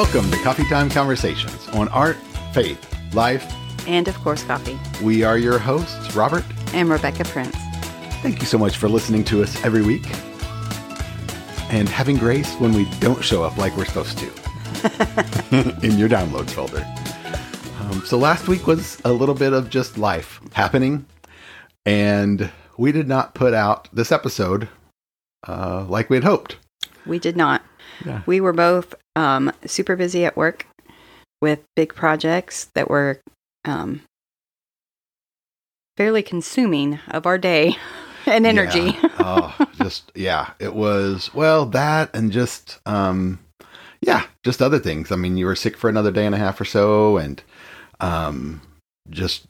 Welcome to Coffee Time Conversations on art, faith, life. And of course, coffee. We are your hosts, Robert and Rebecca Prince. Thank you so much for listening to us every week and having grace when we don't show up like we're supposed to in your downloads folder. Um, so last week was a little bit of just life happening, and we did not put out this episode uh, like we had hoped. We did not. Yeah. We were both um, super busy at work with big projects that were um, fairly consuming of our day and energy. Yeah. oh, just yeah, it was well that and just um, yeah, just other things. I mean, you were sick for another day and a half or so, and um, just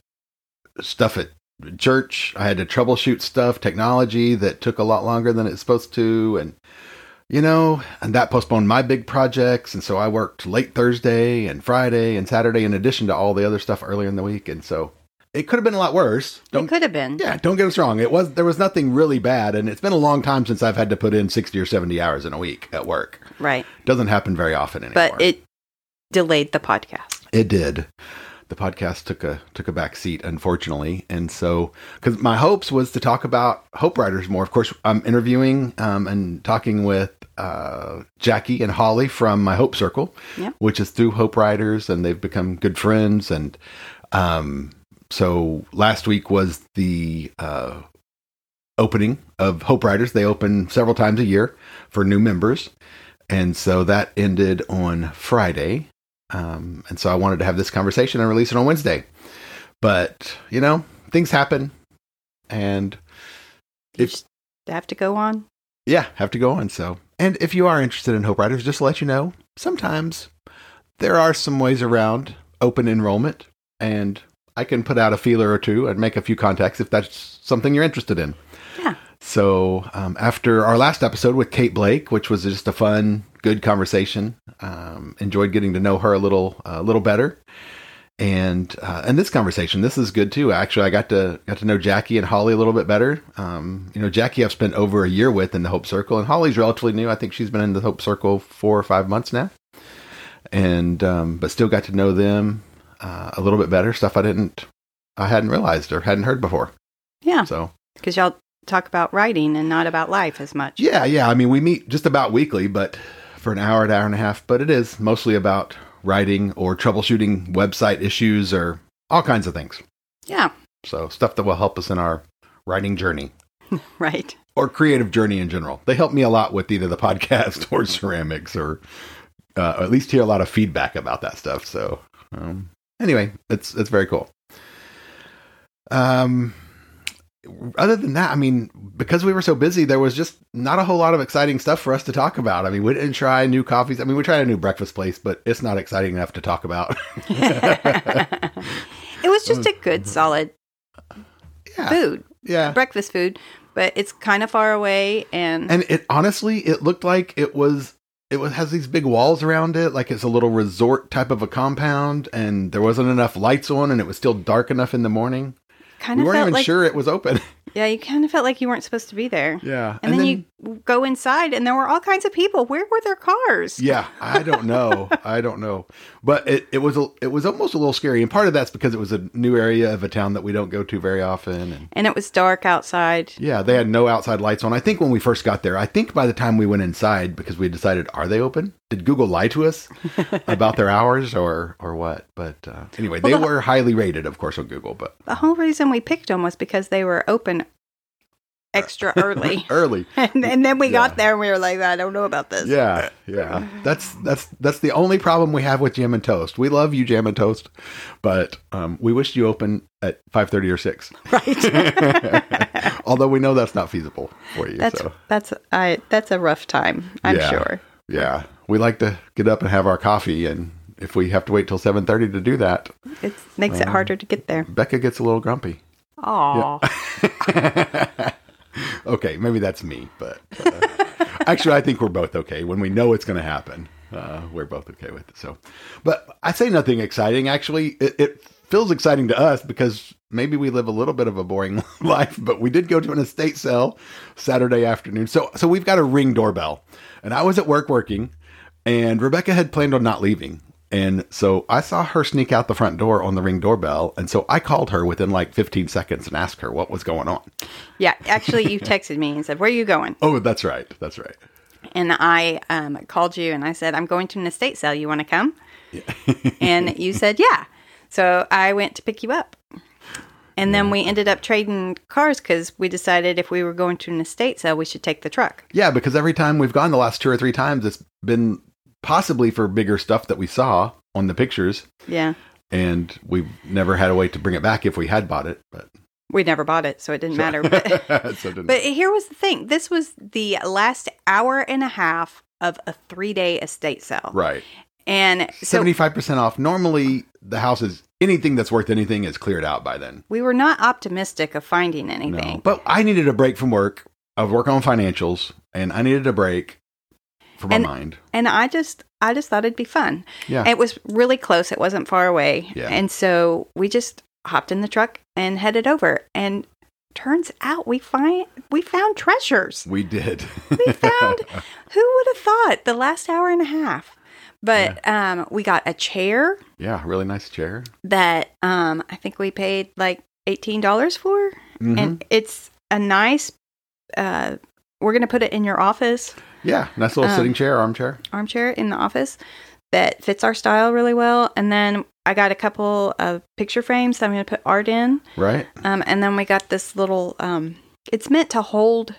stuff at church. I had to troubleshoot stuff, technology that took a lot longer than it's supposed to, and you know, and that postponed my big projects. And so I worked late Thursday and Friday and Saturday in addition to all the other stuff earlier in the week. And so it could have been a lot worse. Don't, it could have been. Yeah, don't get us wrong. It was there was nothing really bad, and it's been a long time since I've had to put in sixty or seventy hours in a week at work. Right. Doesn't happen very often anymore. But it delayed the podcast. It did the podcast took a took a back seat, unfortunately. And so, because my hopes was to talk about Hope Writers more. Of course, I'm interviewing um, and talking with uh, Jackie and Holly from my Hope Circle, which is through Hope Writers, and they've become good friends. And um, so, last week was the uh, opening of Hope Writers. They open several times a year for new members. And so that ended on Friday. Um, and so I wanted to have this conversation and release it on Wednesday. But, you know, things happen and if have to go on. Yeah, have to go on. So, and if you are interested in Hope Writers, just to let you know, sometimes there are some ways around open enrollment, and I can put out a feeler or two and make a few contacts if that's something you're interested in. Yeah. So, um, after our last episode with Kate Blake, which was just a fun good conversation. Um, enjoyed getting to know her a little a little better. And uh, and this conversation, this is good too. Actually, I got to got to know Jackie and Holly a little bit better. Um, you know, Jackie I've spent over a year with in the Hope Circle, and Holly's relatively new. I think she's been in the Hope Circle four or five months now. And um, but still got to know them uh, a little bit better. Stuff I didn't, I hadn't realized or hadn't heard before. Yeah. So because y'all talk about writing and not about life as much. Yeah, yeah. I mean, we meet just about weekly, but for an hour, an hour and a half, but it is mostly about writing or troubleshooting website issues or all kinds of things. Yeah. So stuff that will help us in our writing journey. right. Or creative journey in general. They help me a lot with either the podcast or ceramics or uh, at least hear a lot of feedback about that stuff. So um, anyway, it's it's very cool. Um other than that, I mean, because we were so busy, there was just not a whole lot of exciting stuff for us to talk about. I mean, we didn't try new coffees. I mean, we tried a new breakfast place, but it's not exciting enough to talk about. it was just a good, solid yeah. food. Yeah. Breakfast food, but it's kind of far away and And it honestly, it looked like it was it was, has these big walls around it, like it's a little resort type of a compound, and there wasn't enough lights on, and it was still dark enough in the morning kind we of weren't even like, sure it was open. Yeah, you kind of felt like you weren't supposed to be there. Yeah. And, and then, then, you go inside and there were all kinds of people. Where were their cars? Yeah, I don't know. I don't know. But it, it was a, it was almost a little scary. And part of that's because it was a new area of a town that we don't go to very often. And, and it was dark outside. Yeah, they had no outside lights on. I think when we first got there, I think by the time we went inside, because we decided, are they open? Did Google lie to us about their hours or or what? But uh, anyway, well, they the, were highly rated, of course, on Google. But the whole reason we picked them was because they were open extra early. early. And, and, then we yeah. got there and we were like, I don't know about this. Yeah, yeah. That's that's that's the only problem we have with Jam and Toast. We love you, Jam and Toast, but um, we wish you open at five thirty or six. Right. Although we know that's not feasible for you. That's so. that's I that's a rough time. I'm yeah. sure. Yeah, we like to get up and have our coffee, and if we have to wait till seven thirty to do that, it makes um, it harder to get there. Becca gets a little grumpy. Aw. Yeah. okay, maybe that's me, but uh, actually, I think we're both okay when we know it's going to happen. Uh, we're both okay with it. So, but I say nothing exciting. Actually, it, it feels exciting to us because maybe we live a little bit of a boring life, but we did go to an estate sale Saturday afternoon. So, so we've got a ring doorbell, and I was at work working, And Rebecca had planned on not leaving. And so I saw her sneak out the front door on the ring doorbell. And so I called her within like 15 seconds and asked her what was going on. Yeah, actually, you texted me and said, Where are you going? Oh, that's right. That's right. And I um, called you and I said, I'm going to an estate sale. You want to come? Yeah. and you said, Yeah. So I went to pick you up. And then we ended up trading cars because we decided if we were going to an estate sale, we should take the truck. Yeah, because every time we've gone the last two or three times, it's been possibly for bigger stuff that we saw on the pictures. Yeah. And we've never had a way to bring it back if we had bought it, but we never bought it, so it didn't matter. But, so didn't. but here was the thing: this was the last hour and a half of a three-day estate sale, right? And seventy-five percent off. Normally, the house is anything that's worth anything is cleared out by then. We were not optimistic of finding anything. No, but I needed a break from work. I was working on financials, and I needed a break for my and, mind. And I just, I just thought it'd be fun. Yeah, it was really close. It wasn't far away. Yeah, and so we just hopped in the truck and headed over. And turns out we find we found treasures. We did. we found. Who would have thought the last hour and a half? But yeah. um, we got a chair. Yeah, really nice chair. That um, I think we paid like eighteen dollars for, mm-hmm. and it's a nice. Uh, we're gonna put it in your office. Yeah, nice little um, sitting chair, armchair. Armchair in the office that fits our style really well. And then I got a couple of picture frames that I'm going to put art in. Right. Um, and then we got this little. Um, it's meant to hold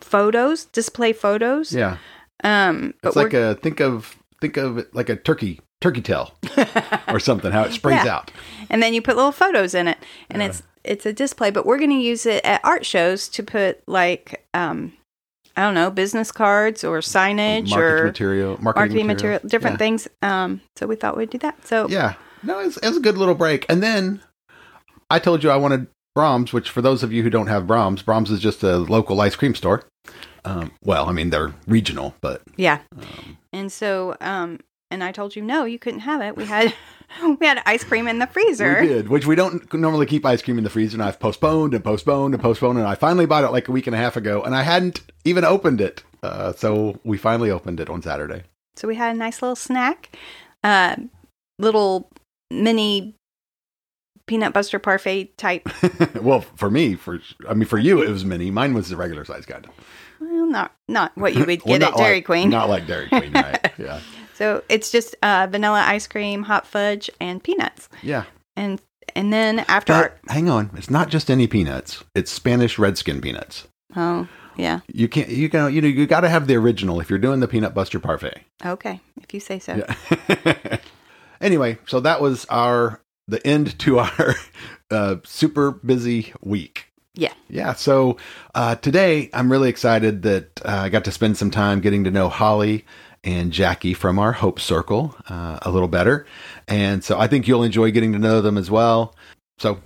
photos, display photos. Yeah. Um, but it's like a think of think of it like a turkey turkey tail or something. How it sprays yeah. out. And then you put little photos in it, and yeah. it's it's a display. But we're going to use it at art shows to put like um, I don't know, business cards or signage marketing or material, marketing, marketing material, material, different yeah. things. Um, so we thought we'd do that. So yeah, no, it's, a good little break. And then I told you I wanted Braum's, which for those of you who don't have Braum's, Braum's is just a local ice cream store. Um, well, I mean they're regional, but yeah. Um, and so, um, and I told you no, you couldn't have it. We had we had ice cream in the freezer. We did, which we don't normally keep ice cream in the freezer. And I've postponed and postponed and postponed, and I finally bought it like a week and a half ago, and I hadn't even opened it. Uh, so we finally opened it on Saturday. So we had a nice little snack, uh, little mini peanut butter parfait type. well, for me, for I mean, for you, it was mini. Mine was the regular size kind. Well, not not what you would get well, at Dairy like, Queen. Not like Dairy Queen, right? Yeah. So it's just uh, vanilla ice cream, hot fudge, and peanuts. Yeah. And and then after, but, hang on, it's not just any peanuts. It's Spanish redskin peanuts. Oh, yeah. You can't. You can. You know. You got to have the original if you're doing the peanut butter parfait. Okay, if you say so. Yeah. anyway, so that was our the end to our uh, super busy week. Yeah. Yeah. So uh, today I'm really excited that uh, I got to spend some time getting to know Holly and Jackie from our Hope Circle uh, a little better. And so I think you'll enjoy getting to know them as well. So,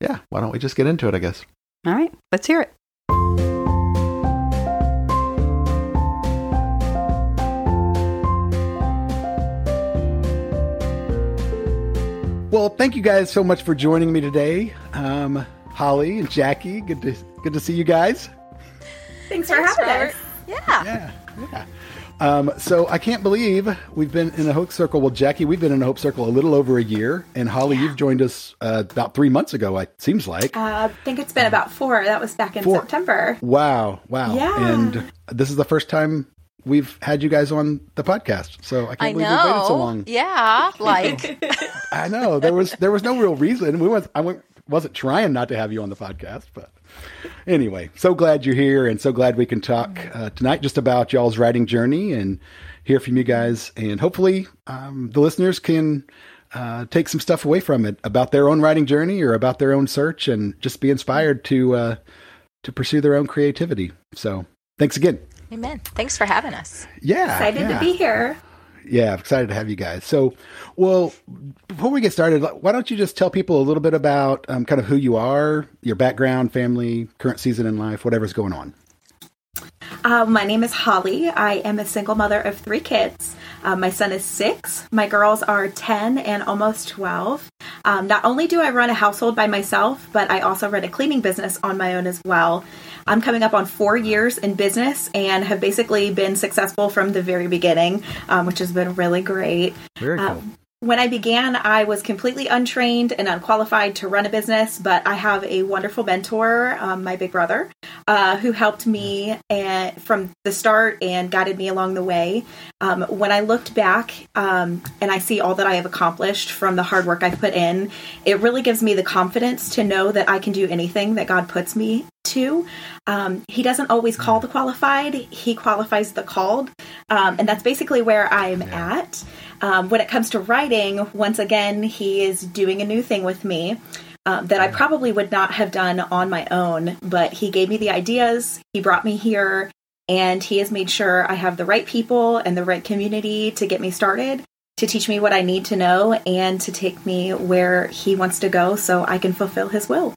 yeah, why don't we just get into it, I guess? All right, let's hear it. Well, thank you guys so much for joining me today. Um, Holly and Jackie, good to good to see you guys. Thanks, Thanks for having Robert. us. Yeah. Yeah. Yeah. Um, so I can't believe we've been in a Hope Circle. Well, Jackie, we've been in a Hope Circle a little over a year, and Holly, yeah. you've joined us uh, about three months ago. It seems like. Uh, I think it's been about four. That was back in four. September. Wow! Wow! Yeah. And this is the first time we've had you guys on the podcast. So I can't I believe know. we waited so long. Yeah, like I know there was there was no real reason. We went I went wasn't trying not to have you on the podcast, but anyway, so glad you're here and so glad we can talk uh, tonight just about y'all's writing journey and hear from you guys. And hopefully, um, the listeners can uh, take some stuff away from it about their own writing journey or about their own search and just be inspired to uh, to pursue their own creativity. So, thanks again. Amen. Thanks for having us. Yeah. Excited yeah. to be here yeah, I'm excited to have you guys. So, well, before we get started, why don't you just tell people a little bit about um, kind of who you are, your background, family, current season in life, whatever's going on. Uh, my name is Holly. I am a single mother of three kids. Uh, my son is six. My girls are 10 and almost 12. Um, not only do I run a household by myself, but I also run a cleaning business on my own as well. I'm coming up on four years in business and have basically been successful from the very beginning, um, which has been really great. Very cool. Um, when I began, I was completely untrained and unqualified to run a business, but I have a wonderful mentor, um, my big brother, uh, who helped me and, from the start and guided me along the way. Um, when I looked back um, and I see all that I have accomplished from the hard work I've put in, it really gives me the confidence to know that I can do anything that God puts me to. Um, he doesn't always call the qualified, he qualifies the called. Um, and that's basically where I'm yeah. at. Um, when it comes to writing, once again, he is doing a new thing with me. Um, that I probably would not have done on my own, but he gave me the ideas, he brought me here, and he has made sure I have the right people and the right community to get me started, to teach me what I need to know, and to take me where he wants to go so I can fulfill his will.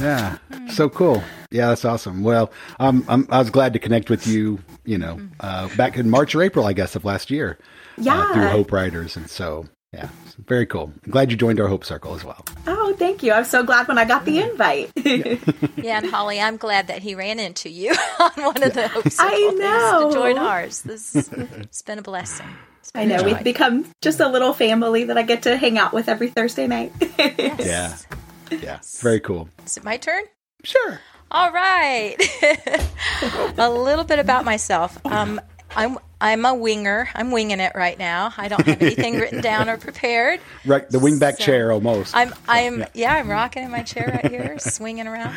Yeah, so cool. Yeah, that's awesome. Well, um, I'm, I was glad to connect with you, you know, uh, back in March or April, I guess, of last year yeah. Uh, through Hope Writers. And so, yeah, very cool. I'm glad you joined our Hope Circle as well. Oh, thank you. I'm so glad when I got the invite. yeah. yeah, and Holly, I'm glad that he ran into you on one of the Hope Circle I know. to join ours. This it's been a blessing. I know we've become just a little family that I get to hang out with every Thursday night. yes. Yeah, yeah, very cool. Is it my turn? Sure. All right. a little bit about myself. Um, I'm I'm a winger. I'm winging it right now. I don't have anything written down or prepared. Right, the wingback so chair almost. I'm I'm yeah. yeah. I'm rocking in my chair right here, swinging around.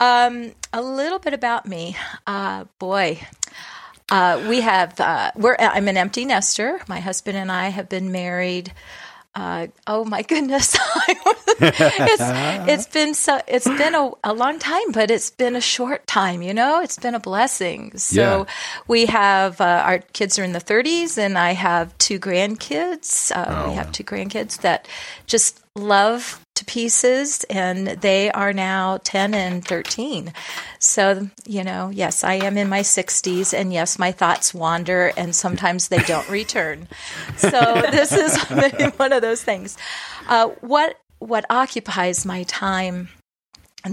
Um, a little bit about me. Uh, boy, uh, we have uh, we're I'm an empty nester. My husband and I have been married uh, oh my goodness, it's, it's been so it's been a, a, long time, but it's been a short time. You know, it's been a blessing. So yeah. we have uh, our kids are in the 30s, and I have two grandkids. Uh, oh. We have two grandkids that just love to pieces and they are now 10 and 13 so you know yes i am in my 60s and yes my thoughts wander and sometimes they don't return. So this is one of those things. Uh, what what occupies my time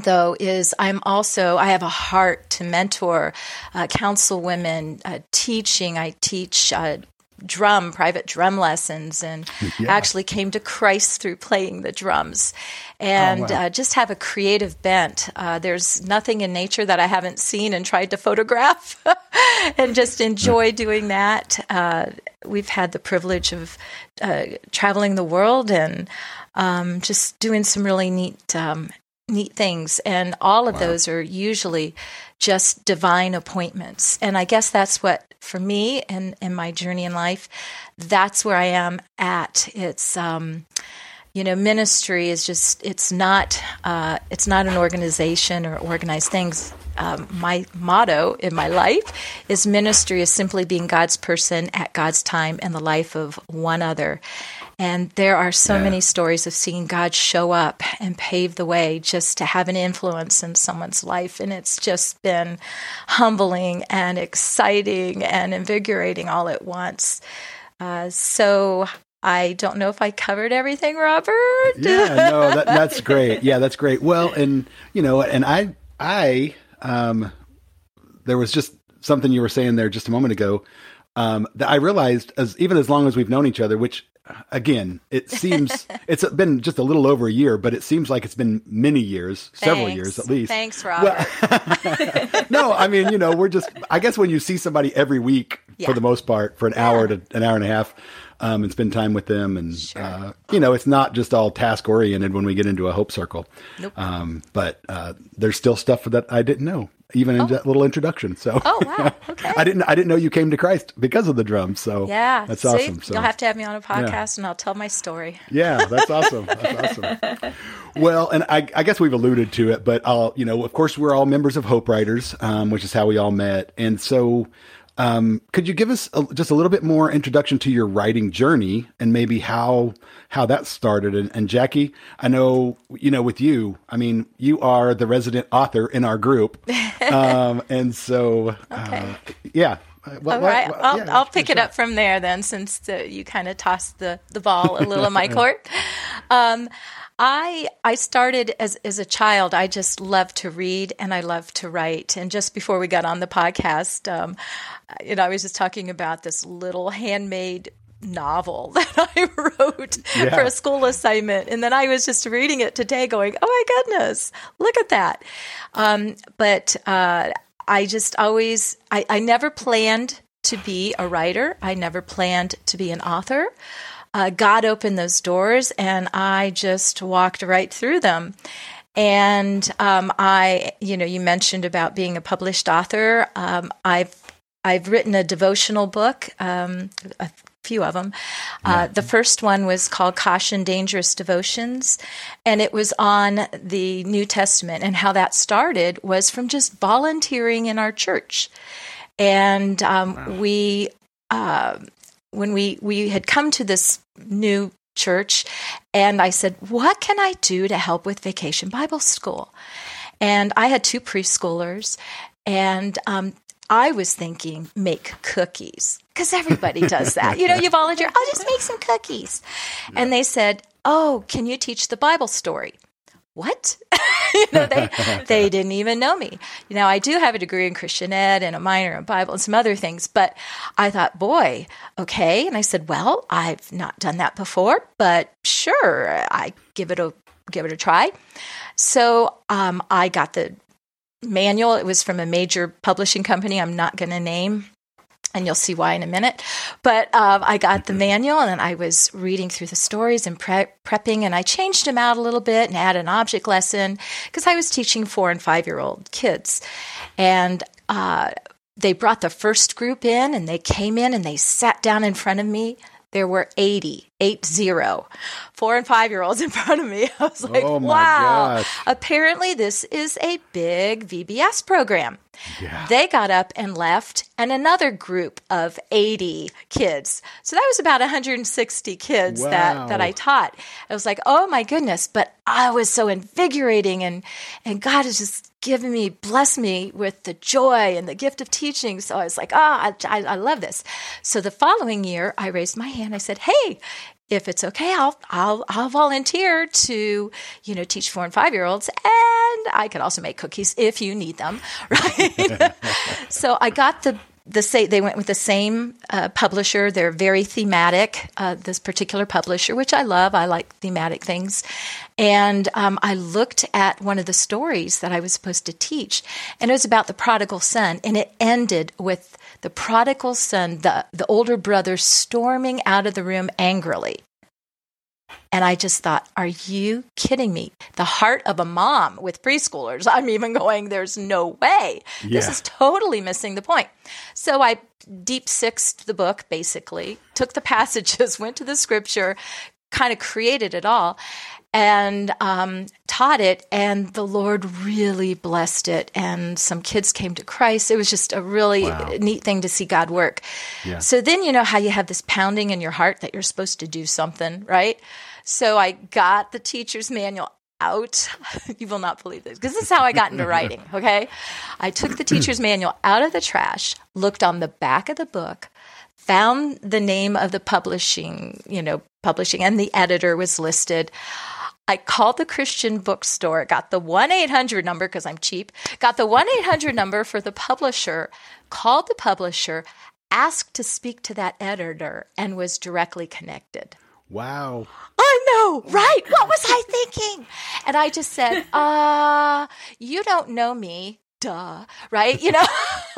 though is i'm also i have a heart to mentor uh, counsel women uh, teaching. I teach uh, drum, private drum lessons, and yeah. actually came to Christ through playing the drums. And oh, wow. uh, just have a creative bent. Uh, there's nothing in nature that I haven't seen and tried to photograph, and just enjoy doing that. Uh, we've had the privilege of uh, traveling the world and um, just doing some really neat um, neat things. And all of wow. those are usually just divine appointments. And I guess that's what, for me and in my journey in life, that's where I am at. It's, um, you know, ministry is just, it's not, uh, it's not an organization or organized things. Um, my motto in my life is ministry is simply being God's person at God's time in the life of one other. And there are so yeah. many stories of seeing God show up and pave the way just to have an influence in someone's life. And it's just been humbling and exciting and invigorating all at once. Uh, so I don't know if I covered everything, Robert. yeah, no, that, that's great. Yeah, that's great. Well, and you know, and I, I, um, there was just something you were saying there just a moment ago um, that I realized as even as long as we've known each other, which again, it seems it's been just a little over a year, but it seems like it's been many years, several years at least. Thanks, Rob. Well, no, I mean, you know, we're just, I guess when you see somebody every week yeah. for the most part for an yeah. hour to an hour and a half, um, and spend time with them. And, sure. uh, you know, it's not just all task oriented when we get into a hope circle. Nope. Um, but uh, there's still stuff that I didn't know even oh. in that little introduction. So, oh wow, okay. I didn't I didn't know you came to Christ because of the drums. So yeah, that's awesome. So you'll have to have me on a podcast, yeah. and I'll tell my story. Yeah, that's awesome. That's awesome. Well, and I, I, guess we've alluded to it, but I'll you know, of course, we're all members of Hope Writers, um, which is how we all met, and so. Um, could you give us a, just a little bit more introduction to your writing journey and maybe how how that started? And, and, Jackie, I know you know with you. I mean, you are the resident author in our group, um, and so uh, okay. uh, yeah. What- All right, what- I'll, yeah, I'll pick it up from there then, since the, you kind of tossed the, the ball a little in my court. Um, I I started as as a child. I just loved to read and I loved to write. And just before we got on the podcast, um, you know, I was just talking about this little handmade novel that I wrote Yeah. for a school assignment, and then I was just reading it today, going, "Oh my goodness, look at that!" Um, but uh, I just always, I, I never planned to be a writer. I never planned to be an author. Uh, God opened those doors, and I just walked right through them. And um, I, you know, you mentioned about being a published author. Um, I've I've written a devotional book, um, a few of them. Uh, the first one was called Caution Dangerous Devotions, and it was on the New Testament. And how that started was from just volunteering in our church. And um, we, uh, when we, we had come to this new church, and I said, What can I do to help with Vacation Bible School? And I had two preschoolers, and um, I was thinking, make cookies because everybody does that. You know, you volunteer, I'll just make some cookies. And they said, Oh, can you teach the Bible story? What? you know, they they didn't even know me. You know, I do have a degree in Christian Ed and a minor in Bible and some other things, but I thought, boy, okay. And I said, well, I've not done that before, but sure, I give it a give it a try. So um, I got the manual. It was from a major publishing company. I'm not going to name. And you'll see why in a minute. But um, I got the manual and I was reading through the stories and pre- prepping, and I changed them out a little bit and added an object lesson because I was teaching four and five year old kids. And uh, they brought the first group in and they came in and they sat down in front of me. There were 80, eight zero, four and five year olds in front of me. I was like, Oh wow. gosh. Apparently, this is a big VBS program. Yeah. They got up and left, and another group of 80 kids. So that was about 160 kids Wow. that, that I taught. I was like, oh my goodness. But I was so invigorating, and, and God has just given me, blessed me with the joy and the gift of teaching. So I was like, ah, I, I, I love this. So the following year, I raised my hand. I said, hey, if it's okay, I'll I'll I'll volunteer to you know teach four and five year olds, and I can also make cookies if you need them, right? so I got the the say they went with the same uh, publisher. They're very thematic. Uh, this particular publisher, which I love, I like thematic things. And um, I looked at one of the stories that I was supposed to teach, and it was about the prodigal son, and it ended with the prodigal son, the the older brother, storming out of the room angrily. And I just thought, are you kidding me? The heart of a mom with preschoolers. I'm even going, there's no way. This is totally missing the point. So I deep sixed the book, basically, took the passages, went to the scripture, kind of created it all, and um, taught it. And the Lord really blessed it. And some kids came to Christ. It was just a really Wow. neat thing to see God work. Yeah. So then you know how you have this pounding in your heart that you're supposed to do something, right? So I got the teacher's manual out. you will not believe this because this is how I got into writing, okay? I took the teacher's manual out of the trash, looked on the back of the book, found the name of the publishing, you know, publishing and the editor was listed. I called the Christian bookstore, got the 1 800 number because I'm cheap, got the 1 800 number for the publisher, called the publisher, asked to speak to that editor, and was directly connected. Wow. I know, right? What was I thinking? And I just said, uh, you don't know me. Duh, right? You know,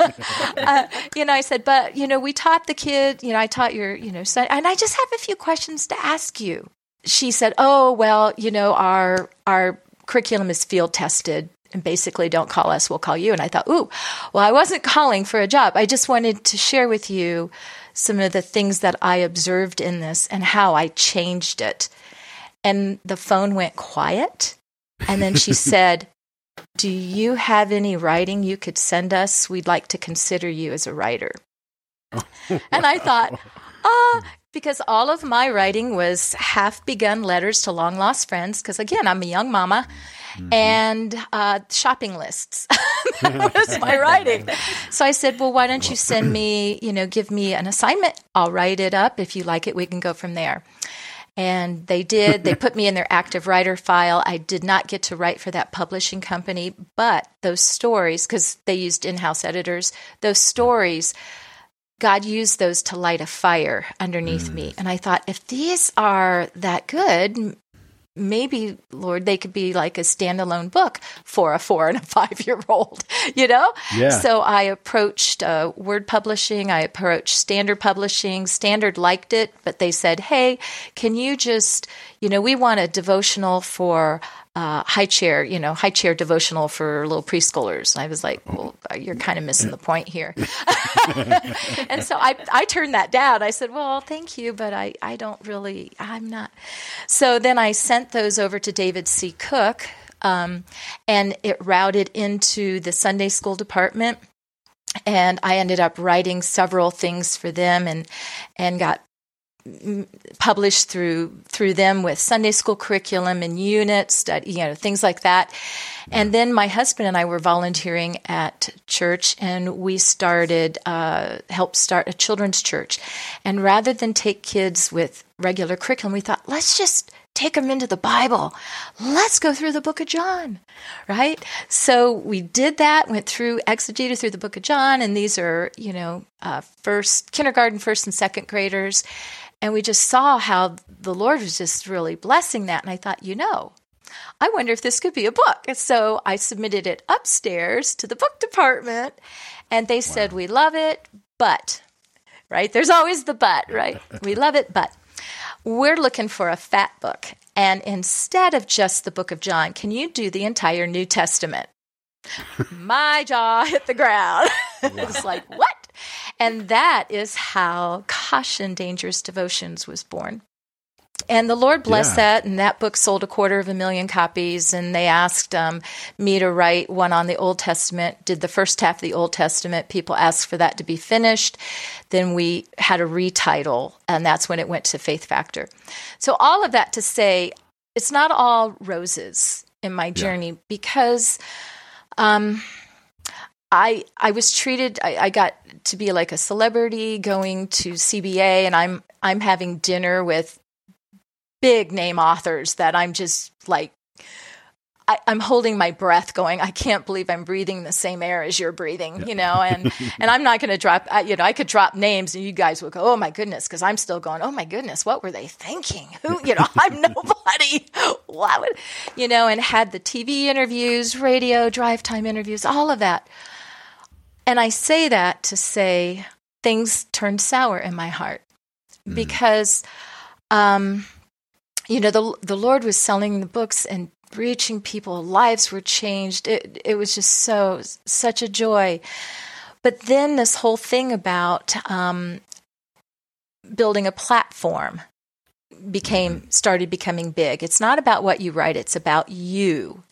uh, you know. I said, but you know, we taught the kid. You know, I taught your, you know, son, and I just have a few questions to ask you. She said, "Oh, well, you know, our our curriculum is field tested, and basically, don't call us, we'll call you." And I thought, "Ooh, well, I wasn't calling for a job. I just wanted to share with you some of the things that I observed in this and how I changed it." And the phone went quiet, and then she said. Do you have any writing you could send us? We'd like to consider you as a writer. And I thought, ah, because all of my writing was half begun letters to long lost friends, because again, I'm a young mama. and uh, shopping lists. that was my writing. So I said, well, why don't you send me, you know, give me an assignment? I'll write it up. If you like it, we can go from there. And they did. They put me in their active writer file. I did not get to write for that publishing company, but those stories, because they used in house editors, those stories, God used those to light a fire underneath mm. me. And I thought, if these are that good, maybe lord they could be like a standalone book for a four and a five year old you know yeah. so i approached uh, word publishing i approached standard publishing standard liked it but they said hey can you just you know we want a devotional for uh, high chair, you know, high chair devotional for little preschoolers. And I was like, well, you're kind of missing the point here. and so I, I turned that down. I said, well, thank you, but I, I don't really, I'm not. So then I sent those over to David C. Cook, um, and it routed into the Sunday school department and I ended up writing several things for them and and got published through through them with Sunday school curriculum and units, you know, things like that. And then my husband and I were volunteering at church, and we started uh, helped start a children's church. And rather than take kids with regular curriculum, we thought let's just take them into the Bible. Let's go through the book of John, right? So we did that, went through exegeted through the book of John, and these are, you know, uh, first kindergarten, first and second graders. And we just saw how the Lord was just really blessing that. And I thought, you know, I wonder if this could be a book. And so I submitted it upstairs to the book department, and they wow. said, We love it, but, right? There's always the but, right? we love it, but we're looking for a fat book. And instead of just the book of John, can you do the entire New Testament? My jaw hit the ground. It's like, what? And that is how Caution Dangerous Devotions was born. And the Lord bless yeah. that. And that book sold a quarter of a million copies. And they asked um, me to write one on the Old Testament, did the first half of the Old Testament. People asked for that to be finished. Then we had a retitle, and that's when it went to Faith Factor. So, all of that to say, it's not all roses in my journey yeah. because um, I I was treated. I, I, got to be like a celebrity going to CBA, and I'm I'm having dinner with big name authors that I'm just like. I, am holding my breath, going. I can't believe I'm breathing the same air as you're breathing, you know. And and I'm not going to drop. You know, I could drop names, and you guys would go, "Oh my goodness," because I'm still going. Oh my goodness, what were they thinking? Who, you know, I'm nobody. Why would, you know? And had the TV interviews, radio, drive time interviews, all of that. And I say that to say things turned sour in my heart mm. because, um, you know, the the Lord was selling the books and reaching people. Lives were changed. It it was just so such a joy. But then this whole thing about um, building a platform became mm-hmm. started becoming big. It's not about what you write; it's about you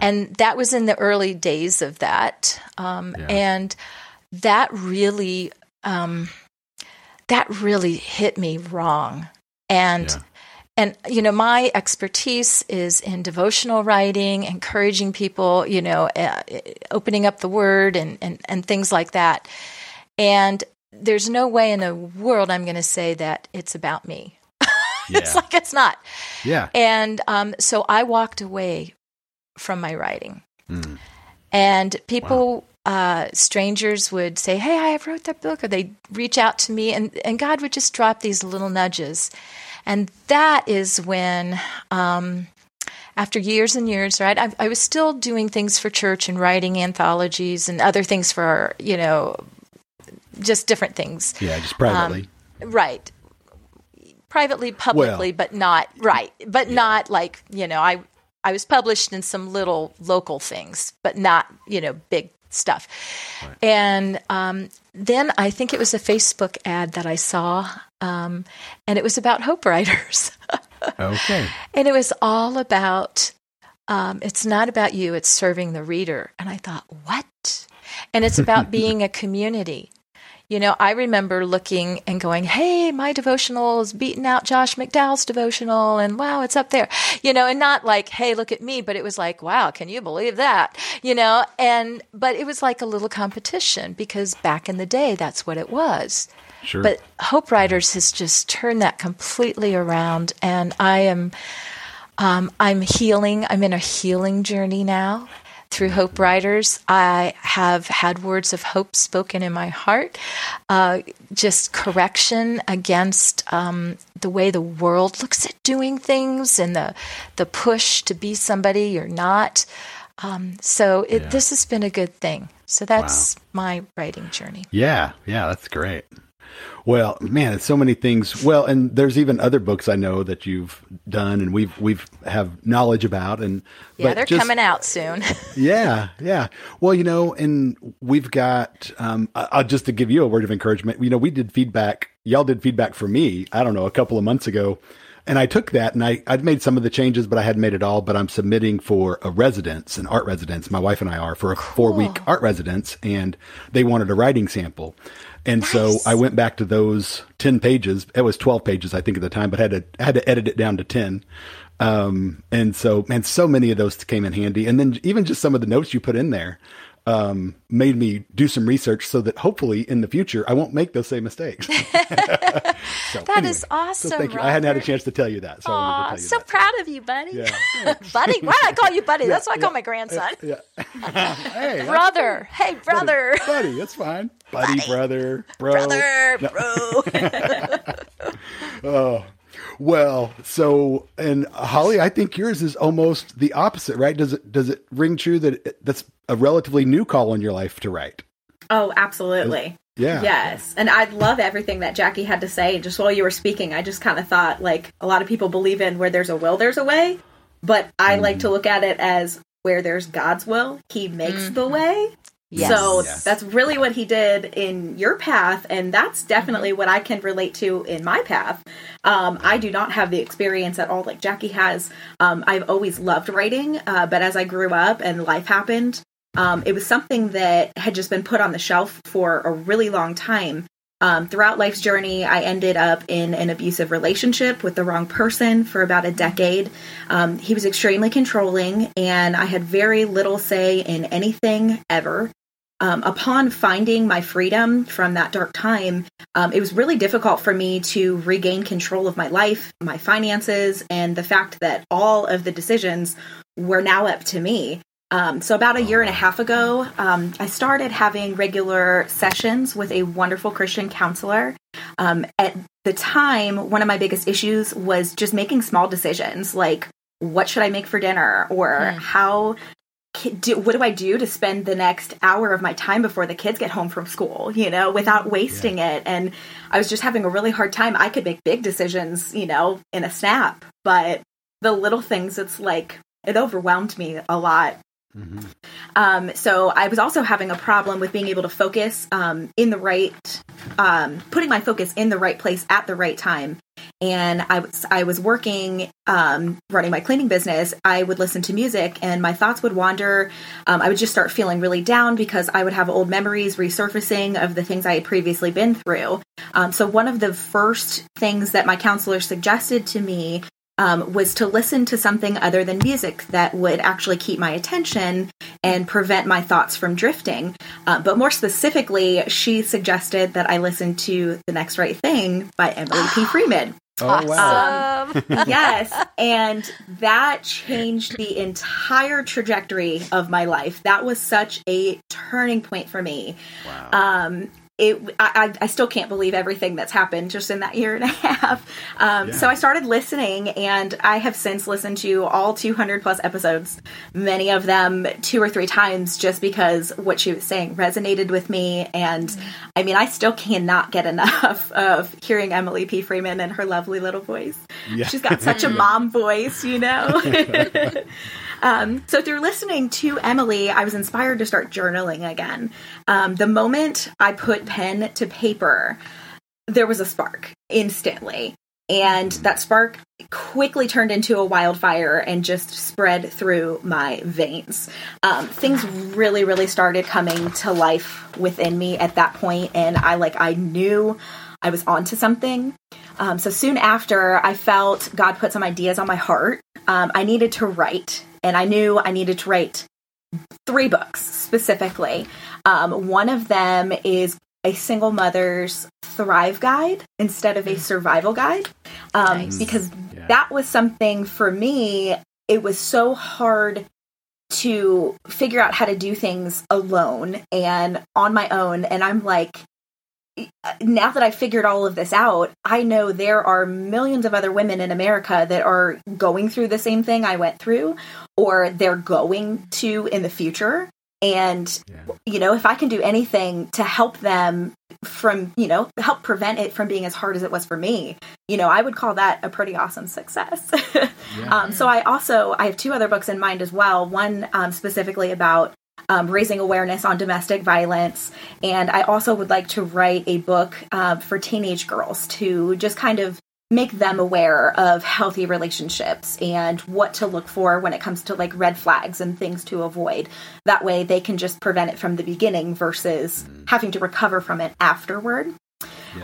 and that was in the early days of that. Um, yeah. And that really, um, that really hit me wrong. And, yeah. and, you know, my expertise is in devotional writing, encouraging people, you know, uh, opening up the word and, and, and things like that. And there's no way in the world I'm going to say that it's about me. Yeah. it's like it's not. Yeah. And um, so I walked away from my writing. Mm. And people, wow. uh, strangers would say, Hey, I have wrote that book, or they'd reach out to me, and, and God would just drop these little nudges. And that is when, um, after years and years, right, I, I, was still doing things for church and writing anthologies and other things for, you know, just different things. Yeah, just privately. Um, right privately publicly well, but not right but yeah. not like you know i I was published in some little local things, but not, you know, big stuff. Right. And um, then I think it was a Facebook ad that I saw, um, and it was about Hope Writers. okay. And it was all about, um, it's not about you, it's serving the reader. And I thought, what? And it's about being a community. You know, I remember looking and going, Hey, my devotional is beating out Josh McDowell's devotional and wow, it's up there, you know, and not like, Hey, look at me, but it was like, wow, can you believe that? You know, and, but it was like a little competition because back in the day, that's what it was. Sure. But Hope Writers has just turned that completely around, and I am, um, I'm healing. I'm in a healing journey now through Hope Writers. I have had words of hope spoken in my heart, uh, just correction against um, the way the world looks at doing things and the the push to be somebody you're not. Um, so it, Yeah. this has been a good thing. So that's my writing journey. Yeah, yeah, that's great. Well, man, it's so many things. Well, and there's even other books I know that you've done and we've we've have knowledge about and Yeah, they're just- coming out soon. Yeah, yeah. Well, you know, and we've got um just to give you a word of encouragement. You know, we did feedback. Y'all did feedback for me. I don't know, a couple of months ago. And I took that and I, I'd made some of the changes, but I hadn't made it all. But I'm submitting for a residence, an art residence. My wife and I are for a four week art residence, and they wanted a writing sample. And so I went back to those 10 pages. It was 12 pages, I think, at the time, but had to, had to edit it down to 10. Um, and so, man, so many of those came in handy. And then even just some of the notes you put in there, um, made me do some research so that hopefully in the future I won't make those same mistakes. so, That anyway, is awesome. So thank you. I hadn't had a chance to tell you that. So I wanted to Aw, tell you so that. proud of you, buddy. Yeah. buddy? Why do I call you buddy? That's what I call my grandson. Yeah. hey, Brother. Hey, brother. Buddy, that's fine. Buddy, brother, bro. Brother, bro. Well, so and Holly, I think yours is almost the opposite, right? Does it does it ring true that it, that's a relatively new call in your life to write? Oh, absolutely. Yeah. Yes. And I love everything that Jackie had to say. Just while you were speaking, I just kind of thought like a lot of people believe in where there's a will, there's a way. But I like mm-hmm. to look at it as where there's God's will, He makes mm-hmm. the way. Yes. So Yes. that's really what He did in your path. And that's definitely what I can relate to in my path. Um, I do not have the experience at all like Jackie has. Um, I've always loved writing, uh, but as I grew up and life happened, um, it was something that had just been put on the shelf for a really long time. Um, throughout life's journey, I ended up in an abusive relationship with the wrong person for about a decade. Um, he was extremely controlling, and I had very little say in anything ever. Um, upon finding my freedom from that dark time, um, it was really difficult for me to regain control of my life, my finances, and the fact that all of the decisions were now up to me. Um, so, about a year and a half ago, um, I started having regular sessions with a wonderful Christian counselor. Um, at the time, one of my biggest issues was just making small decisions like, what should I make for dinner? Or how ki- do, what do I do to spend the next hour of my time before the kids get home from school, you know, without wasting it? And I was just having a really hard time. I could make big decisions, you know, in a snap, but the little things, it's like, it overwhelmed me a lot. Um, so I was also having a problem with being able to focus um, in the right, um, putting my focus in the right place at the right time. And I was I was working, um, running my cleaning business. I would listen to music, and my thoughts would wander. Um, I would just start feeling really down because I would have old memories resurfacing of the things I had previously been through. Um, so one of the first things that my counselor suggested to me um, was to listen to something other than music that would actually keep my attention and prevent my thoughts from drifting. Uh, but more specifically, she suggested that I listen to The Next Right Thing by Emily P. Freeman. Oh wow. Awesome. yes. And that changed the entire trajectory of my life. That was such a turning point for me. wow. Um, it, I, I still can't believe everything that's happened just in that year and a half. Um, Yeah. So I started listening, and I have since listened to all 200 plus episodes, many of them two or three times, just because what she was saying resonated with me. And I mean, I still cannot get enough of hearing Emily P. Freeman and her lovely little voice. Yeah. She's got such a mom voice, you know? Um, so through listening to Emily, I was inspired to start journaling again. Um, the moment I put pen to paper, there was a spark instantly. And that spark quickly turned into a wildfire and just spread through my veins. Um, things really, really started coming to life within me at that point, and I like I knew I was onto something. Um, so soon after, I felt God put some ideas on my heart. Um, I needed to write, and I knew I needed to write three books specifically. Um, one of them is a single mother's thrive guide instead of a survival guide um, Nice. because Yeah. that was something for me it was so hard to figure out how to do things alone and on my own and i'm like now that I figured all of this out, I know there are millions of other women in America that are going through the same thing I went through, or they're going to in the future. And, Yeah. you know, if I can do anything to help them from, you know, help prevent it from being as hard as it was for me, you know, I would call that a pretty awesome success. um, so I also, I have two other books in mind as well. One um, specifically about um, raising awareness on domestic violence. And I also would like to write a book uh, for teenage girls to just kind of make them aware of healthy relationships and what to look for when it comes to like red flags and things to avoid. That way they can just prevent it from the beginning versus having to recover from it afterward.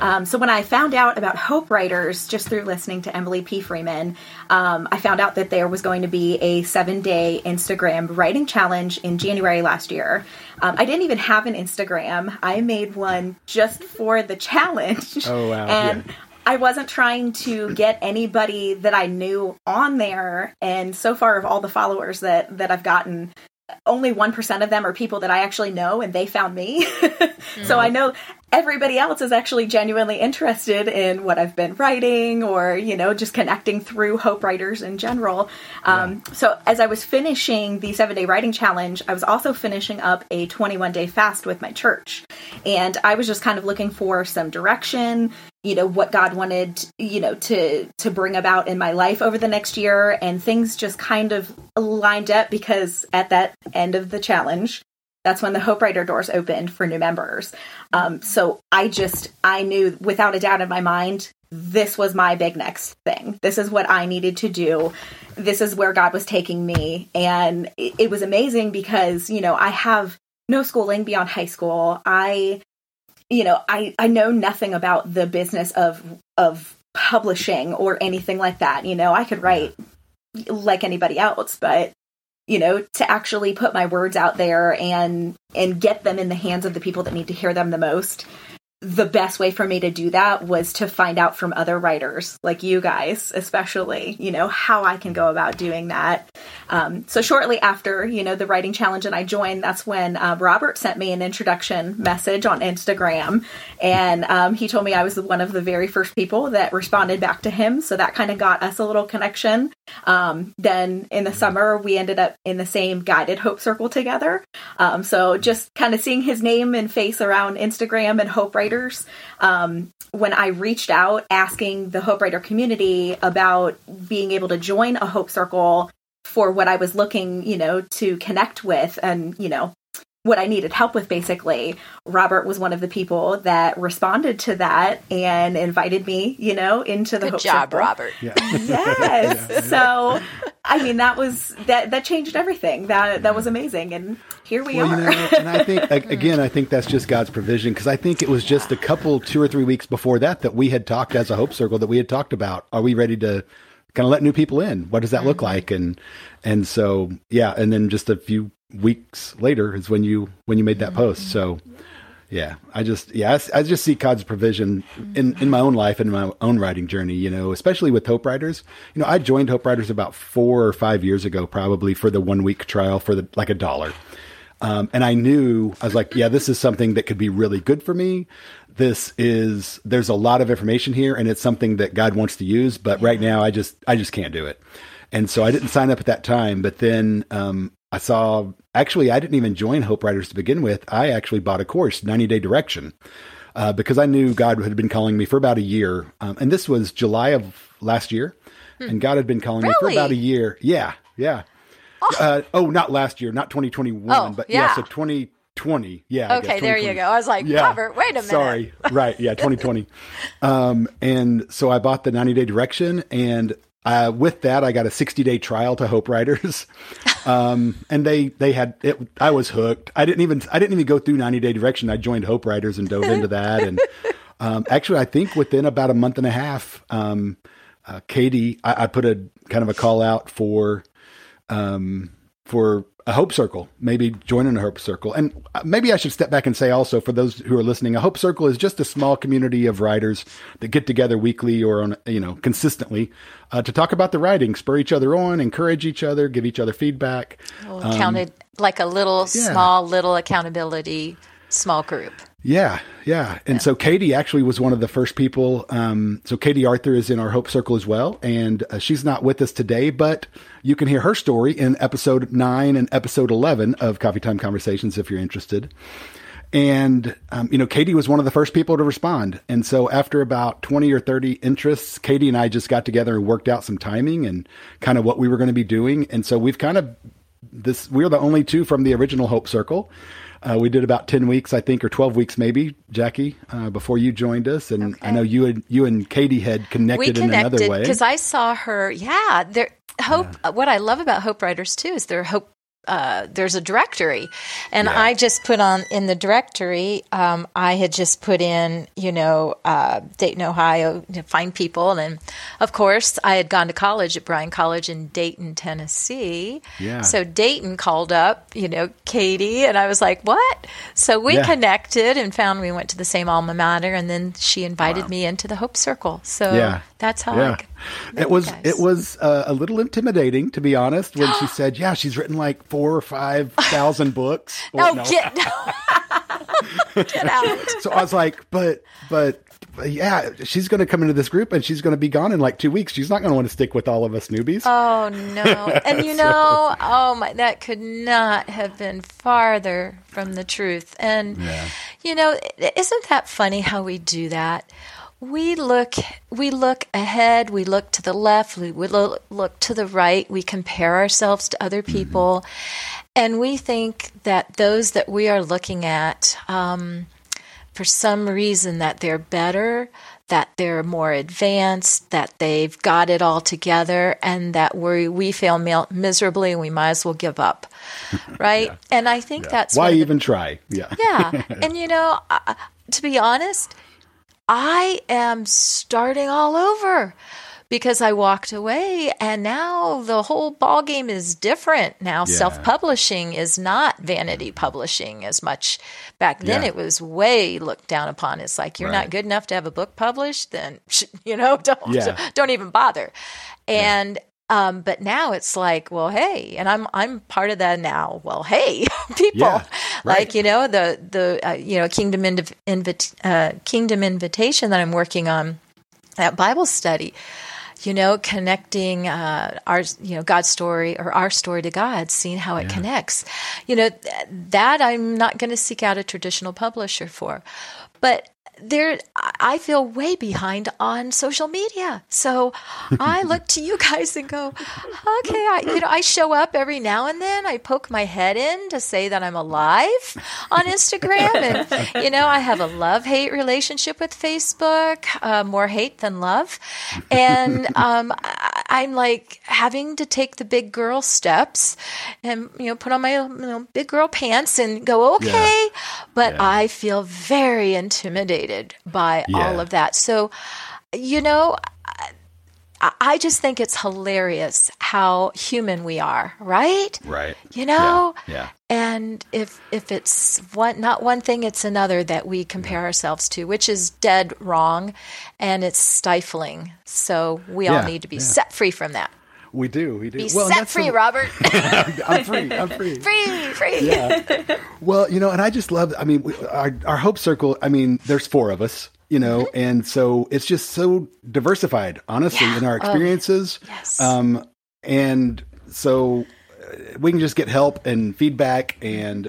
Um, so when I found out about Hope Writers just through listening to Emily P. Freeman, um, I found out that there was going to be a seven day Instagram writing challenge in January last year. Um, I didn't even have an Instagram. I made one just for the challenge. Oh, wow. And Yeah. I wasn't trying to get anybody that I knew on there. And so far, of all the followers that that I've gotten, only 1% of them are people that I actually know and they found me. so I know everybody else is actually genuinely interested in what I've been writing or, you know, just connecting through Hope Writers in general. Um, So as I was finishing the seven day writing challenge, I was also finishing up a 21 day fast with my church. And I was just kind of looking for some direction, you know what god wanted you know to to bring about in my life over the next year. And things just kind of lined up because at that end of the challenge that's when the hope writer doors opened for new members. Um, so i just i knew without a doubt in my mind this was my big next thing. This is what i needed to do. This is where god was taking me. And it, it was amazing because you know i have no schooling beyond high school. I you know i i know nothing about the business of of publishing or anything like that. You know i could write like anybody else but you know to actually put my words out there and and get them in the hands of the people that need to hear them the most the best way for me to do that was to find out from other writers like you guys especially you know how i can go about doing that. Um, so shortly after you know the writing challenge and i joined that's when uh, robert sent me an introduction message on instagram. And um, he told me i was one of the very first people that responded back to him. So that kind of got us a little connection. Um, then in the summer we ended up in the same guided hope circle together. Um, so just kind of seeing his name and face around instagram and hope writers um, when i reached out asking the hope writer community about being able to join a hope circle for what I was looking, you know, to connect with and, you know, what I needed help with basically. Robert was one of the people that responded to that and invited me, you know, into the Good Hope job, Circle. Robert. Yeah. Yes. So, I mean, that was that that changed everything. That that was amazing and here we Well, are. you know, and I think again, I think that's just God's provision because I think it was just a couple, two or three weeks before that that we had talked as a Hope Circle that we had talked about. Are we ready to kind of let new people in? What does that look mm-hmm. like? And and so yeah, and then just a few weeks later is when you when you made that post. So yeah, I just yeah, I just see God's provision in in my own life and my own writing journey. You know, especially with Hope Writers. You know, I joined Hope Writers about four or five years ago, probably for the one week trial for the like a dollar. Um, and I knew I was like, yeah, this is something that could be really good for me. This is there's a lot of information here, and it's something that God wants to use. But right now, I just I just can't do it. And so I didn't sign up at that time. But then um, I saw actually I didn't even join Hope Writers to begin with. I actually bought a course, 90 Day Direction, uh, because I knew God had been calling me for about a year. Um, and this was July of last year, and God had been calling me for about a year. Yeah, yeah. Uh, oh, not last year, not 2021, Oh, but yeah. yeah. so 20, 20. Yeah. Okay, there you go. I was like, Robert, wait a minute. Sorry. right. Yeah. 2020. um, and so I bought the 90 day direction and uh, with that, I got a 60 day trial to Hope Writers. Um, and they, they had it. I was hooked. I didn't even, I didn't even go through 90 day direction. I joined Hope Writers and dove into that. And, um, actually, I think within about a month and a half, um, uh, Katie, I, I put a kind of a call out for, um, for a hope circle, maybe joining a hope circle. And maybe I should step back and say also for those who are listening, a hope circle is just a small community of writers that get together weekly or on, you know, consistently uh, to talk about the writing, spur each other on, encourage each other, give each other feedback. Well, counted like a little Um, yeah. small little accountability small group. Yeah, yeah. And so Katie actually was one of the first people. Um, so Katie Arthur is in our Hope Circle as well, and uh, she's not with us today, but you can hear her story in episode nine and episode 11 of Coffee Time Conversations if you're interested. And, um, you know, Katie was one of the first people to respond. And so after about 20 or 30 interests, Katie and I just got together and worked out some timing and kind of what we were going to be doing. And so we've kind of this, we're the only two from the original Hope Circle. Uh, we did about 10 weeks, I think, or 12 weeks maybe, Jackie, uh, before you joined us. And I know you and, you and Katie had We connected, in another connected way. because I saw her. Yeah, there. Hope. What I love about Hope Writers too is their Hope. Uh, there's a directory, and I just put on in the directory. Um, I had just put in, you know, uh, Dayton, Ohio, to find people, and of course, I had gone to college at Bryan College in Dayton, Tennessee. Yeah. So Dayton called up, you know, Katie, and I was like, "What?" So we Yeah. connected and found we went to the same alma mater, and then she invited me into the Hope Circle. So Yeah. That's how yeah. I It was guys. it was uh, a little intimidating to be honest when she said, "Yeah, she's written like four or five thousand books." No, Well, get get out. So I was like, "But but." but Yeah, she's going to come into this group and she's going to be gone in like two weeks. She's not going to want to stick with all of us newbies. Oh no! And you know, oh my, that could not have been farther from the truth. And you know, isn't that funny how we do that? We look, we look ahead, we look to the left, we, we look, look to the right, we compare ourselves to other people, and we think that those that we are looking at, um, for some reason, that they're better, that they're more advanced, that they've got it all together, and that we we fail miserably, and we might as well give up, right? And I think that's Why of the even try? Yeah. yeah. And you know, uh, to be honest, I am starting all over because I walked away and now the whole ball game is different. Now self-publishing is not vanity mm-hmm. publishing as much. Back then Yeah. it was way looked down upon. It's like you're Right. not good enough to have a book published, then you know, don't Yeah. don't even bother. And um, but now it's like, well, hey, and I'm I'm part of that now. Well, hey, people, Yeah, right. like you know the the uh, you know kingdom inv- invit- uh, kingdom invitation that I'm working on, that Bible study. You know, connecting uh, our you know God's story or our story to God, seeing how it connects. You know th- that I'm not going to seek out a traditional publisher for, but there I feel way behind on social media. So I look to you guys and go, okay, I, you know, I show up every now and then. I poke my head in to say that I'm alive on Instagram. And, you know, I have a love hate relationship with Facebook, uh, more hate than love. And um, I, I'm like having to take the big girl steps and, you know, put on my you know, big girl pants and go, okay. But I feel very intimidated by all of that. So, you know, I, I just think it's hilarious how human we are, right? Right. You know? Yeah. And if if it's one not one thing, it's another that we compare ourselves to, which is dead wrong and it's stifling. So we all need to be yeah. set free from that. We do. We do. Be and set free, the- Robert. I'm free. I'm free. free, free. yeah. Well, you know, and I just love. I mean, we, our our Hope Circle. I mean, there's four of us. You know, Mm-hmm. and so it's just so diversified, honestly, Yeah. in our Oh, experiences. yes. Um, and so uh, we can just get help and feedback, and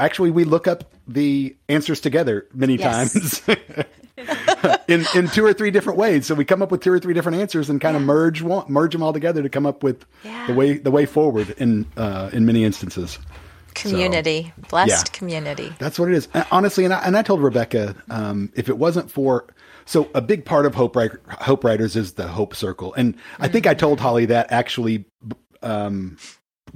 actually, we look up the answers together many Yes. times. in in two or three different ways, so we come up with two or three different answers and kind of merge one, merge them all together to come up with Yeah. the way the way forward in uh, in many instances. Community, blessed Yeah. community. That's what it is. And Honestly, and I, and I told Rebecca, um, if it wasn't for, so a big part of Hope, Hope Writers is the Hope Circle. And I think I told Holly that actually, um,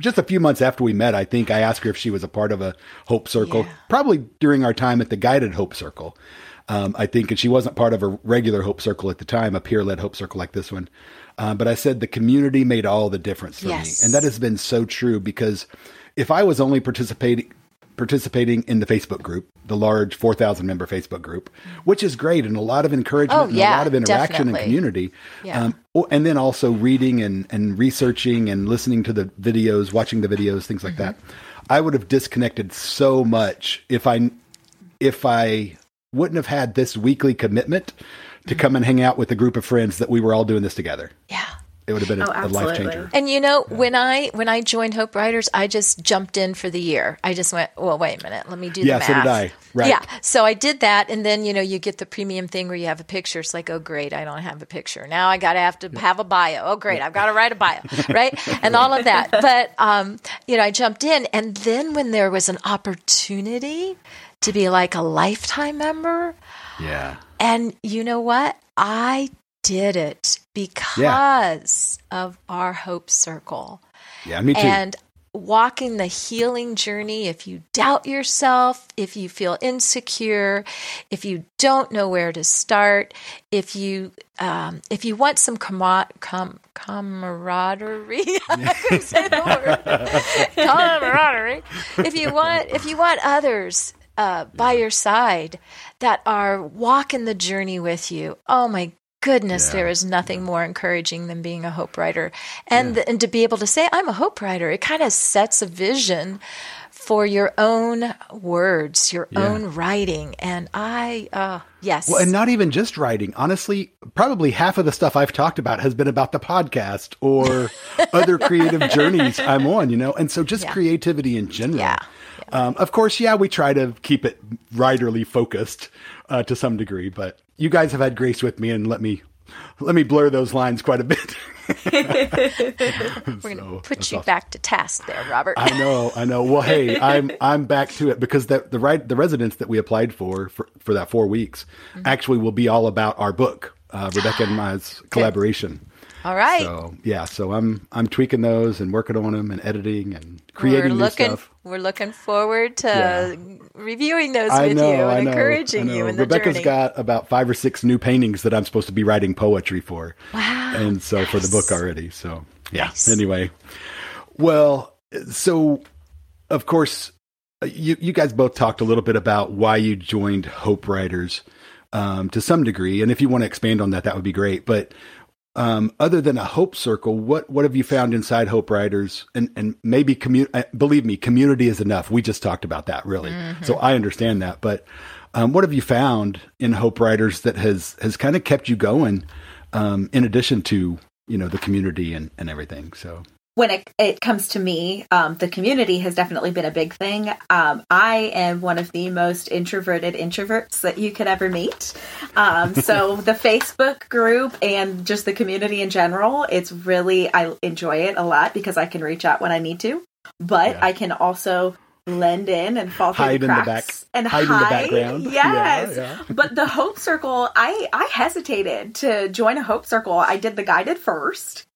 just a few months after we met, I think I asked her if she was a part of a Hope Circle, Yeah. probably during our time at the Guided Hope Circle. Um, I think, and she wasn't part of a regular Hope Circle at the time, a peer led Hope Circle like this one. Uh, but I said the community made all the difference for Yes. me. And that has been so true because if I was only participating, participating in the Facebook group, the large 4,000 member Facebook group, which is great and a lot of encouragement Oh, and yeah, a lot of interaction definitely. and community. Yeah. Um, and then also reading and, and researching and listening to the videos, watching the videos, things like that. I would have disconnected so much if I if I wouldn't have had this weekly commitment to come and hang out with a group of friends that we were all doing this together. Yeah. It would have been a, Oh, a life changer. And you know, when I when I joined Hope Writers, I just jumped in for the year. I just went, well, wait a minute, let me do Yeah, the so math. did I. Right. Yeah, so I did that, and then you know you get the premium thing where you have a picture. It's like, oh great, I don't have a picture now. I got to have to have a bio. Oh great, I've got to write a bio, right? and all of that. But um, you know, I jumped in, and then when there was an opportunity to be like a lifetime member, Yeah. and you know what? I did it because of our Hope Circle. Yeah, me too. And walking the healing journey, if you doubt yourself, if you feel insecure, if you don't know where to start, if you um, if you want some com- com- camaraderie, I say the word camaraderie. If you want, if you want others uh, by your side that are walking the journey with you, oh my goodness, Yeah. there is nothing more encouraging than being a hope writer, and and to be able to say I'm a hope writer, it kind of sets a vision for your own words, your Yeah. own writing, and I, uh, yes, Well, and not even just writing. Honestly, probably half of the stuff I've talked about has been about the podcast or other creative journeys I'm on, you know? And so just Yeah. creativity in general. Yeah. Um, of course, yeah, we try to keep it writerly focused uh, to some degree, but you guys have had grace with me and let me let me blur those lines quite a bit. we're gonna put you awesome. back to task there, Robert. I know, I know. Well, hey, I'm I'm back to it because the the right the residence that we applied for for, for that four weeks Mm-hmm. actually will be all about our book, uh, Rebecca and Ma's collaboration. All right. So yeah, so I'm I'm tweaking those and working on them and editing and we're creating new looking stuff. We're looking forward to Yeah. reviewing those I with know, you and know, encouraging you in the Rebecca's journey. got about five or six new paintings that I'm supposed to be writing poetry for. Wow, And so for the book already. So yeah. Nice. Anyway, well, so of course, you you guys both talked a little bit about why you joined Hope Writers um, to some degree, and if you want to expand on that, that would be great. But um, other than a Hope Circle, what what have you found inside Hope Writers? And and maybe commu- uh, believe me, community is enough. We just talked about that, really. So I understand that, but um, what have you found in Hope Writers that has has kind of kept you going, um, in addition to you know the community and and everything? So when it, it comes to me, um, the community has definitely been a big thing. Um, I am one of the most introverted introverts that you could ever meet. Um, so the Facebook group and just the community in general, it's really, I enjoy it a lot because I can reach out when I need to, but Yeah. I can also blend in and fall through Hide the the cracks back- and hide in the background. Yes. Yeah, yeah. But the Hope Circle, I I hesitated to join a Hope Circle. I did the guided first,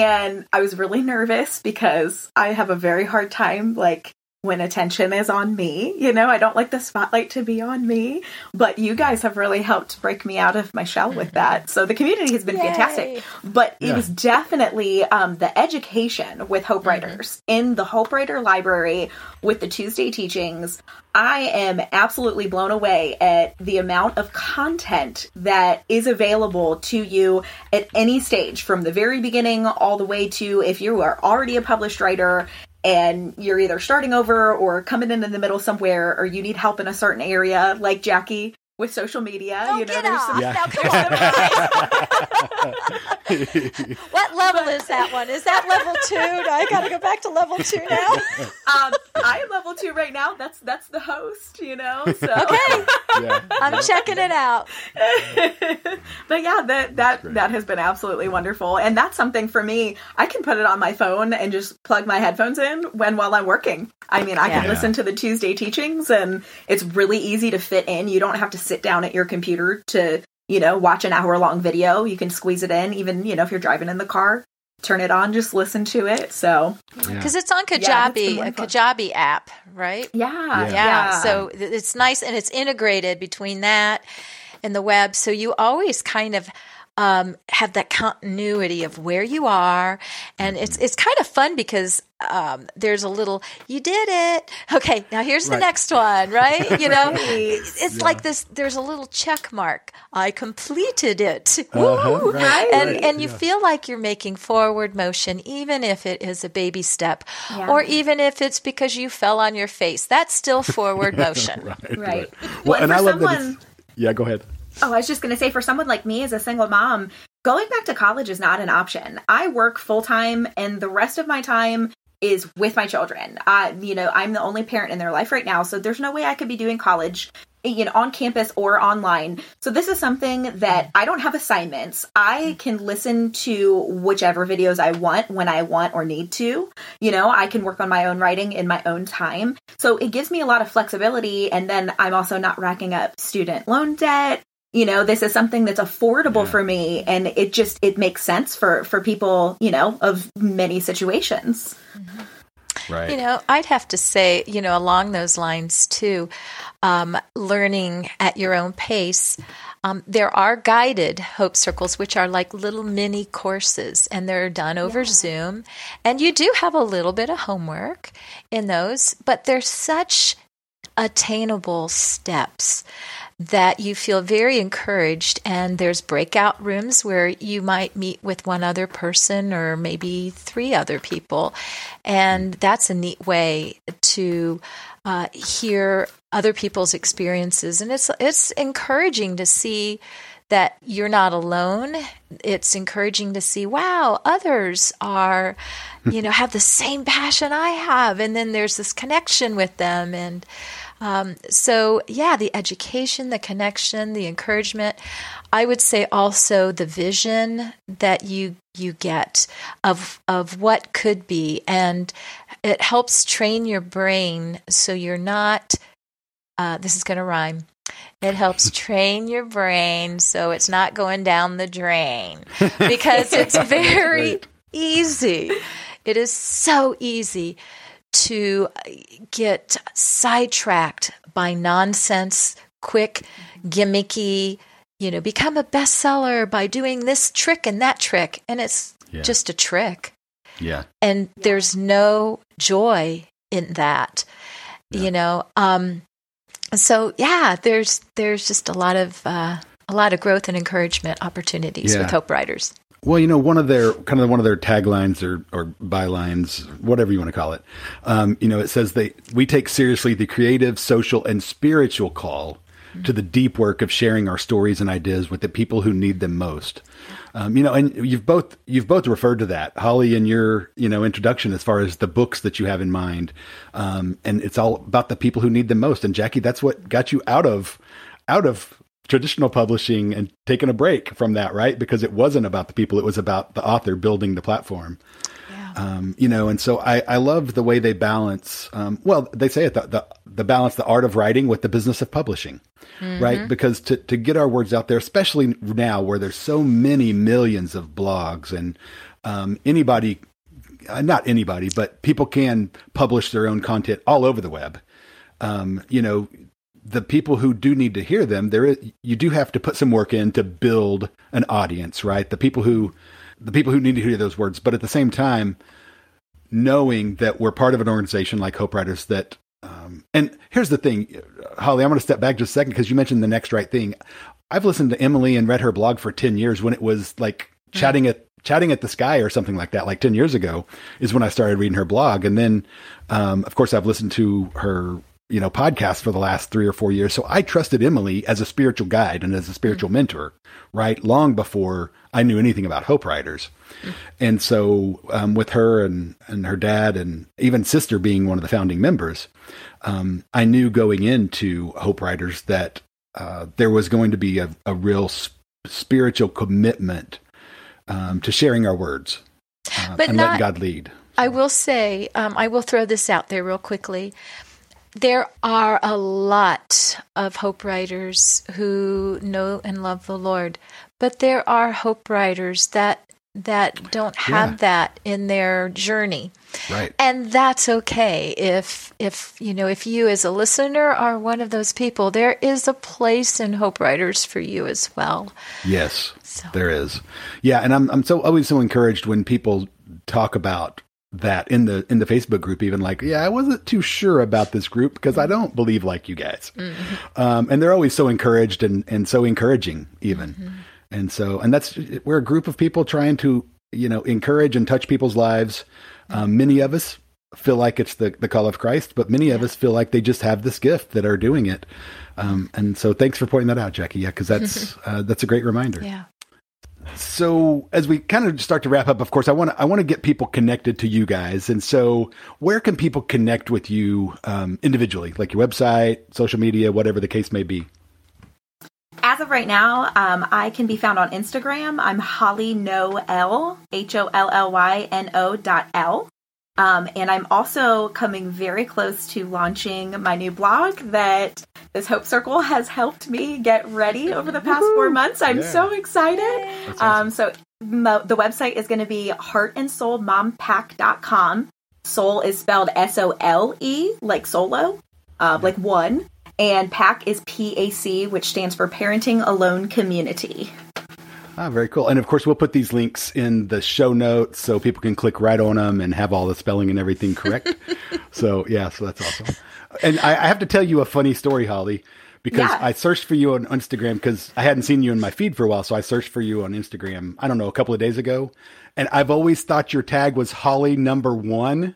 and I was really nervous because I have a very hard time like when attention is on me. You know, I don't like the spotlight to be on me. But you guys have really helped break me out of my shell with that. So the community has been Yay. fantastic. But Yeah. it was definitely um, the education with Hope Writers in the Hope Writer Library with the Tuesday teachings. I am absolutely blown away at the amount of content that is available to you at any stage, from the very beginning all the way to if you are already a published writer and you're either starting over or coming in in the middle somewhere, or you need help in a certain area, like Jackie with social media. Oh, you know, get there's off. Yeah. Now, come on. what level is that one? Is that level two? I got to go back to level two now. um, I'm level two right now. That's that's the host, you know. So Okay, Yeah. I'm checking it out. but yeah, that that that has been absolutely wonderful, and that's something for me. I can put it on my phone and just plug my headphones in when while I'm working. I mean, I can Yeah. listen to the Tuesday teachings, and it's really easy to fit in. You don't have to sit down at your computer to you know watch an hour long video. You can squeeze it in, even you know if you're driving in the car. Turn it on, just listen to it. So Because it's on Kajabi, been a. Kajabi app, right? yeah, yeah. So it's nice and it's integrated between that and the web. So you always kind of um, have that continuity of where you are, and it's it's kind of fun because um, there's a little you did it. Okay, now here's the Right. next one, right? You know, Right. it's like this. There's a little check mark. I completed it. Uh-huh, Woo! right, and right, and you yeah. feel like you're making forward motion, even if it is a baby step, Yeah. or even if it's because you fell on your face. That's still forward motion. Right. Right. Well, Well, and for I love that. someone- It's, yeah, go ahead. Oh, I was just going to say for someone like me as a single mom, going back to college is not an option. I work full time and the rest of my time is with my children. Uh, you know, I'm the only parent in their life right now, so there's no way I could be doing college you know on campus or online. So this is something that I don't have assignments. I can listen to whichever videos I want when I want or need to. You know, I can work on my own writing in my own time. So it gives me a lot of flexibility and then I'm also not racking up student loan debt you know this is something that's affordable for me and it just it makes sense for for people you know of many situations Right. You know, I'd have to say, you know, along those lines too, um, learning at your own pace. Um, there are guided hope circles, which are like little mini courses, and they're done over Zoom. And you do have a little bit of homework in those, but they're such attainable steps that you feel very encouraged and there's breakout rooms where you might meet with one other person or maybe three other people. And that's a neat way to uh, hear other people's experiences. And it's it's encouraging to see that you're not alone. It's encouraging to see wow others are you know have the same passion i have. And then there's this connection with them. And um, so yeah the education the connection the encouragement i would say also the vision that you you get of of what could be. And it helps train your brain so you're not uh, this is going to rhyme. It helps train your brain so it's not going down the drain. Because it's very easy. It is so easy to get sidetracked by nonsense, quick, gimmicky, you know, become a bestseller by doing this trick and that trick. And it's Yeah. just a trick. Yeah. And there's no joy in that, you know. Um, so yeah, there's there's just a lot of uh, a lot of growth and encouragement opportunities Yeah. with Hope Writers. Well, you know, one of their kind of one of their taglines or or bylines, whatever you want to call it, um, you know, it says they we take seriously the creative, social, and spiritual call to the deep work of sharing our stories and ideas with the people who need them most. Um, you know, and you've both you've both referred to that, Holly, in your you know introduction as far as the books that you have in mind, um, and it's all about the people who need them most. And Jackie, that's what got you out of out of traditional publishing and taking a break from that, right? Because it wasn't about the people; it was about the author building the platform. Um, you know, and so I, I love the way they balance. Um, well, they say it the, the the balance the art of writing with the business of publishing, right? Because to to get our words out there, especially now where there's so many millions of blogs and um, anybody, uh, not anybody, but people can publish their own content all over the web. Um, you know, the people who do need to hear them, there is, you do have to put some work in to build an audience, right? The people who the people who need to hear those words, but at the same time, knowing that we're part of an organization like Hope Writers that um, and here's the thing, Holly, I'm going to step back just a second because you mentioned the next right thing. I've listened to Emily and read her blog for 10 years when it was like chatting at chatting at the sky or something like that like 10 years ago is when I started reading her blog and then um, of course I've listened to her you know, podcast for the last three or four years. So I trusted Emily as a spiritual guide and as a spiritual Mm-hmm. mentor, right? Long before I knew anything about Hope Writers. Mm-hmm. And so, um, with her and, and her dad and even sister being one of the founding members, um, I knew going into Hope Writers that uh, there was going to be a, a real sp- spiritual commitment um, to sharing our words uh, But and not- letting God lead. I will say, um, I will throw this out there real quickly. There are a lot of hope writers who know and love the Lord, but there are hope writers that that don't have Yeah. that in their journey. Right. And that's okay if if you know if you as a listener are one of those people, there is a place in hope writers for you as well. Yes, So- there is. Yeah, and I'm I'm so always so encouraged when people talk about that in the in the Facebook group, even like, yeah, I wasn't too sure about this group because I don't believe like you guys, um, and they're always so encouraged and and so encouraging even, and so and that's we're a group of people trying to you know encourage and touch people's lives. Um, many of us feel like it's the the call of Christ, but many of us feel like they just have this gift that are doing it. Um, and so, thanks for pointing that out, Jackie. Yeah, because that's uh, that's a great reminder. Yeah. So as we kind of start to wrap up, of course, I want to I want to get people connected to you guys. And so, where can people connect with you um, individually, like your website, social media, whatever the case may be? As of right now, um, I can be found on Instagram. I'm Holly Noel, H O L L Y N O dot L. Um, and I'm also coming very close to launching my new blog that this Hope Circle has helped me get ready over the past four months. I'm Yeah. so excited. Um, so mo- the website is going to be heartandsolemompac.com. Soul is spelled S O L E, like solo, uh, like one. And PAC is P A C, which stands for Parenting Alone Community. Ah, very cool. And of course, we'll put these links in the show notes so people can click right on them and have all the spelling and everything correct. so yeah, so that's awesome. And I, I have to tell you a funny story, Holly, because Yeah. I searched for you on Instagram because I hadn't seen you in my feed for a while. So I searched for you on Instagram. I don't know, a couple of days ago, and I've always thought your tag was Holly number one,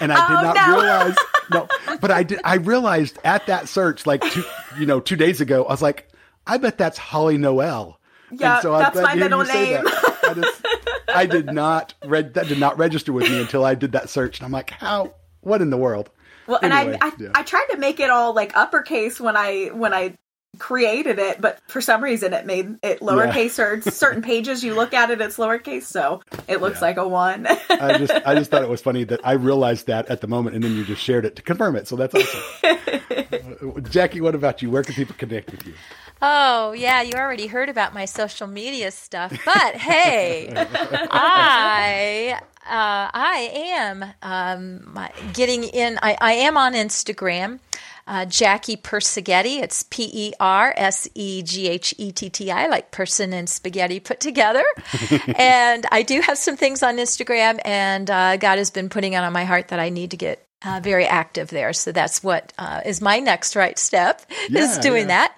and I Oh, did not no. realize. No, but I did. I realized at that search, like two, you know, two days ago, I was like, I bet that's Holly Noel. Yeah, I'm that's my middle name. I, just, I did not read that did not register with me until I did that search, and I'm like, how? What in the world? Well, Anyway, and I I, yeah. I tried to make it all like uppercase when I when I created it, but for some reason it made it lowercase or certain pages you look at it it's lowercase, so it looks Yeah. like a one. I just I just thought it was funny that I realized that at the moment, and then you just shared it to confirm it. So that's awesome. Jackie, what about you? Where can people connect with you? Oh, yeah, you already heard about my social media stuff. But hey, I uh, I am um, getting in. I, I am on Instagram. Uh, Jackie Perseghetti. It's P E R S E G H E T T I, like person and spaghetti put together. and I do have some things on Instagram, and uh, God has been putting it on my heart that I need to get uh, very active there. So that's what uh, is my next right step Yeah, is doing yeah. that.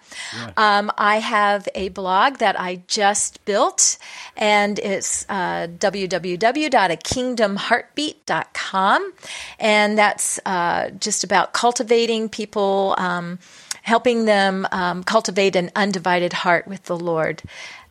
Um, I have a blog that I just built, and it's uh, www.akingdomheartbeat.com. And that's uh, just about cultivating people, um, helping them um, cultivate an undivided heart with the Lord.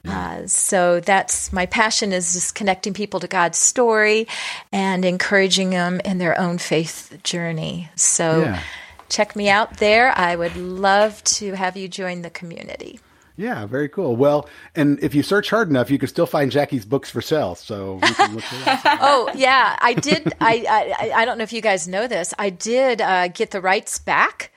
Uh, so that's my passion is just connecting people to God's story and encouraging them in their own faith journey. So Yeah. check me out there. I would love to have you join the community. Yeah, very cool. Well, and if you search hard enough, you can still find Jackie's books for sale. So you can look for that. Oh yeah, I did. I, I I don't know if you guys know this. I did uh, get the rights back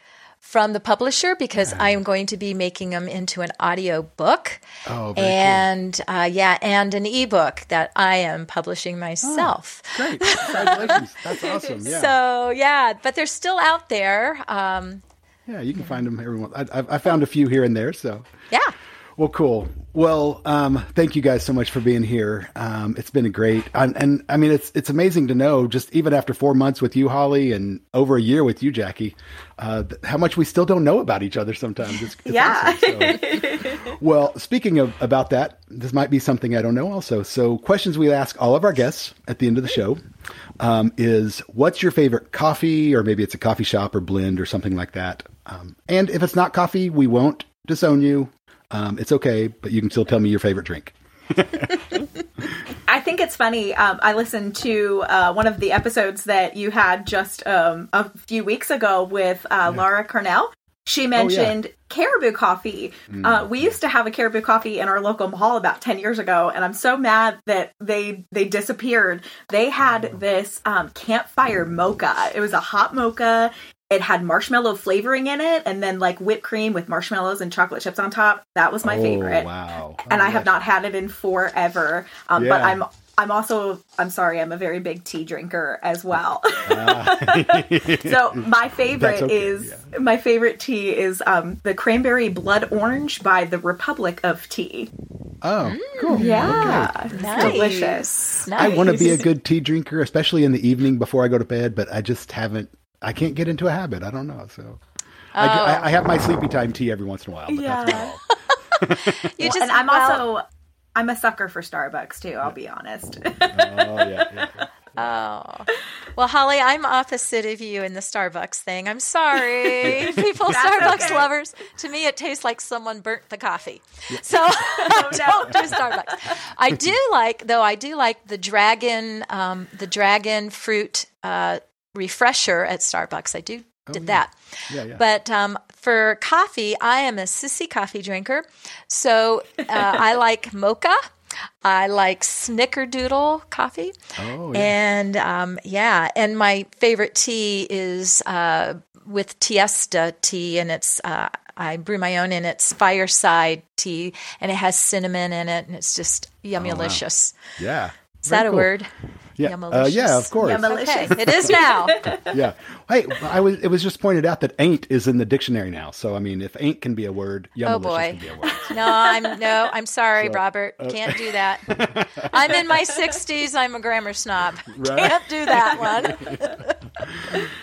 from the publisher because I am going to be making them into an audio book. Oh, very cool. and uh, yeah, and an ebook that I am publishing myself. Great. Congratulations. That's awesome. Yeah. So yeah, but they're still out there. Um, yeah, you can find them everyone. I, I found a few here and there. So yeah. Well, cool. Well, um, thank you guys so much for being here. Um, it's been a great, and, and I mean, it's it's amazing to know just even after four months with you, Holly, and over a year with you, Jackie, uh, th- how much we still don't know about each other. Sometimes, it's, it's Yeah. awesome. So- well, speaking of about that, this might be something I don't know. Also, so questions we ask all of our guests at the end of the show um, is, "What's your favorite coffee?" Or maybe it's a coffee shop or blend or something like that. Um, and if it's not coffee, we won't disown you. Um, it's okay, but you can still tell me your favorite drink. I think it's funny. Um, I listened to uh, one of the episodes that you had just um, a few weeks ago with uh, Laura Cornell. She mentioned Caribou Coffee. Uh, we used to have a Caribou Coffee in our local mall about ten years ago, and I'm so mad that they they disappeared. They had this um, campfire mocha. It was a hot mocha. It had marshmallow flavoring in it, and then like whipped cream with marshmallows and chocolate chips on top. That was my oh, favorite Wow. and Oh, I have not had it in forever. Um, But I'm I'm also I'm sorry I'm a very big tea drinker as well. so my favorite okay, is my favorite tea is um, the cranberry blood orange by the Republic of Tea. Oh, cool. Yeah, Okay. Nice. delicious. Nice. I want to be a good tea drinker, especially in the evening before I go to bed, but I just haven't. I can't get into a habit. I don't know. So I, Oh. I, I have my sleepy time tea every once in a while. But that's Yeah. about all. You just, and I'm well, also I'm a sucker for Starbucks too. I'll be honest. Oh yeah. yeah. Oh. Well, Holly, I'm opposite of you in the Starbucks thing. I'm sorry. People, Starbucks okay. lovers, to me, it tastes like someone burnt the coffee. So I don't do Starbucks. I do like, though, I do like the dragon, um, the dragon fruit uh, refresher at Starbucks. I do did that. Yeah, yeah. But um, for coffee, I am a sissy coffee drinker. So uh, I like mocha. I like snickerdoodle coffee. Oh, yeah. And um, yeah, and my favorite tea is uh, with Tiesta tea, and it's uh, I brew my own, and it's fireside tea, and it has cinnamon in it, and it's just yummy yummylicious. yeah. Is that a Oh, cool. word? Yeah. Uh, yeah, of course. Yummalicious. Okay, it is now. yeah. Hey, I was. It was just pointed out that "ain't" is in the dictionary now. So I mean, if "ain't" can be a word, Oh, "yummalicious" boy. can be a word. No, I'm no, I'm sorry, So, Robert. Can't do that. I'm in my 60s. I'm a grammar snob. Right. Can't do that one.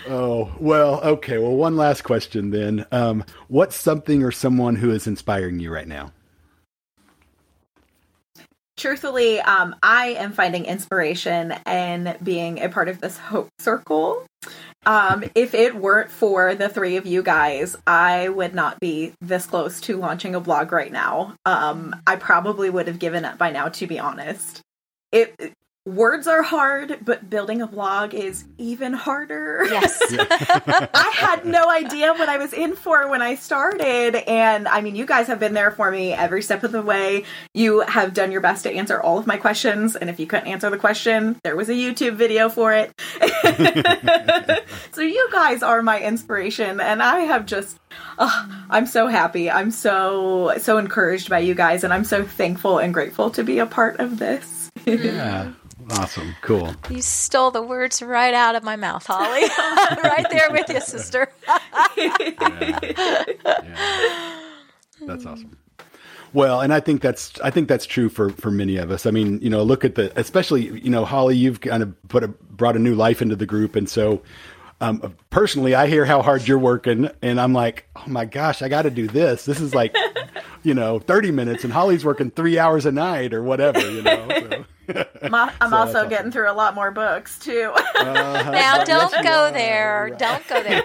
Oh well. Okay. Well, one last question then. Um, what's something or someone who is inspiring you right now? Truthfully, um, I am finding inspiration in being a part of this hope circle. Um, if it weren't for the three of you guys, I would not be this close to launching a blog right now. Um, I probably would have given up by now, to be honest. It words are hard, but building a blog is even harder. Yes. I had no idea what I was in for when I started. And I mean, you guys have been there for me every step of the way. You have done your best to answer all of my questions. And if you couldn't answer the question, there was a YouTube video for it. so you guys are my inspiration. And I have just, oh, I'm so happy. I'm so, so encouraged by you guys. And I'm so thankful and grateful to be a part of this. Yeah. Awesome. Cool. You stole the words right out of my mouth, Holly. right there with you, sister. That's awesome. Well, and I think that's I think that's true for for many of us. I mean, you know, look at the especially you know Holly, you've kind of put a brought a new life into the group, and so um, personally, I hear how hard you're working, and I'm like, oh my gosh, I got to do this. This is like, you know, 30 minutes, and Holly's working three hours a night or whatever. You know, so. I'm, I'm also getting through a lot more books too. Uh-huh. Now, Yes, don't you go are. there. Right. Don't go there.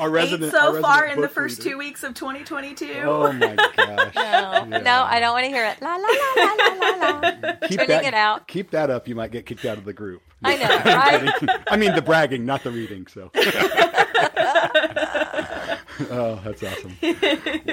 Our Eight resident, so our far resident in the first reader. two weeks of 2022. Oh my gosh! No, no, I don't want to hear it. La, la, la, la, la, la, la. Keep Turning that, it out. Keep that up. You might get kicked out of the group. I know, right? I mean the bragging, not the reading. So. oh, that's awesome.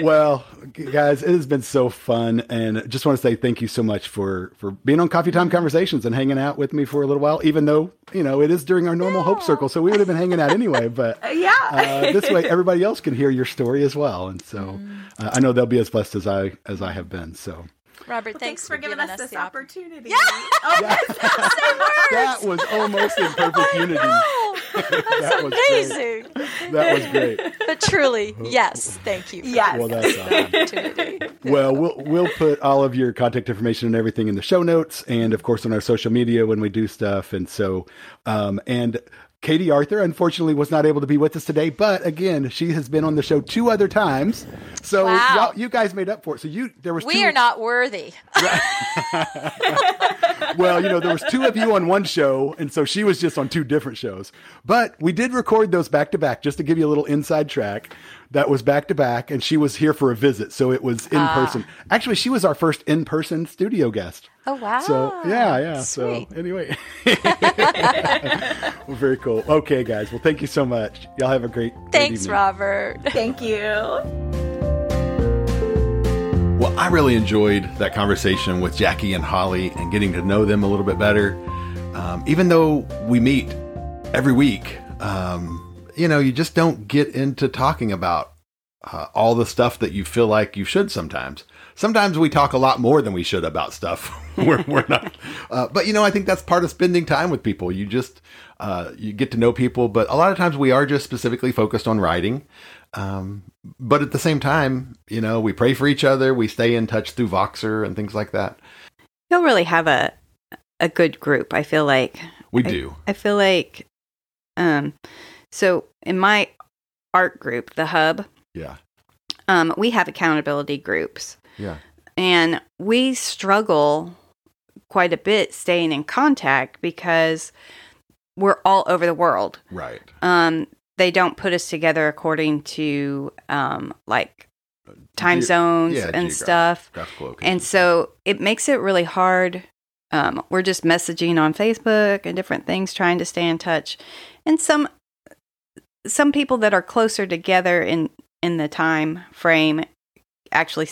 Well, guys, it has been so fun, and just want to say thank you so much for for being on Coffee Time Conversations and hanging out with me for a little while. Even though you know it is during our normal Hope Circle, so we would have been hanging out anyway. But yeah. uh, this way, everybody else can hear your story as well, and so uh, I know they'll be as blessed as I as I have been. So. Robert, Thanks, for giving us this the opportunity. opportunity. Oh, That was almost in perfect unity. That was great. Amazing. That was great. But truly, yes. Thank you. Yes. Well, that's awesome. opportunity. Well, we'll we'll put all of your contact information and everything in the show notes, and of course on our social media when we do stuff. And so, um, and Katie Arthur unfortunately was not able to be with us today, but again, she has been on the show two other times. So Wow. you guys made up for it. So you there was We two, are not worthy. well, you know, there was two of you on one show, and so she was just on two different shows. But we did record those back to back, just to give you a little inside track. That was back to back, and she was here for a visit, so it was in person. Actually, she was our first in person studio guest. Oh wow. So yeah, yeah. Sweet. So anyway, well, very cool. Okay, guys. Well, thank you so much. Y'all have a great. great Thanks, evening. Robert. Thank you. Well, I really enjoyed that conversation with Jackie and Holly and getting to know them a little bit better. Um, even though we meet every week, um, you know, you just don't get into talking about uh, all the stuff that you feel like you should sometimes. Sometimes we talk a lot more than we should about stuff. we're, we're not, uh, but you know, I think that's part of spending time with people. You just uh, you get to know people, but a lot of times we are just specifically focused on writing. Um, but at the same time, you know, we pray for each other. We stay in touch through Voxer and things like that. You'll really have a a good group. I feel like We I- do. I feel like, um, so in my art group, the Hub, Yeah. um, we have accountability groups, Yeah. and we struggle quite a bit staying in contact because we're all over the world. Right. Um, they don't put us together according to um, like time Ge- zones yeah, and stuff. And so it makes it really hard. Um, we're just messaging on Facebook and different things, trying to stay in touch. And some some people that are closer together in in the time frame actually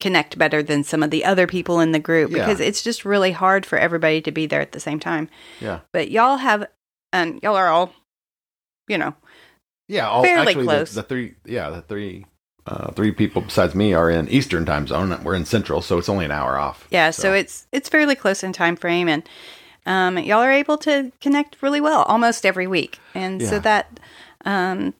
connect better than some of the other people in the group Yeah. because it's just really hard for everybody to be there at the same time. yeah. But y'all have, um, y'all are all, you know, Yeah. All, fairly actually, the- close. The, three, yeah, the three, uh, three people besides me are in Eastern time zone. We're in Central, so it's only an hour off. Yeah, so, it's it's fairly close in time frame, and um, y'all are able to connect really well almost every week, and so that um,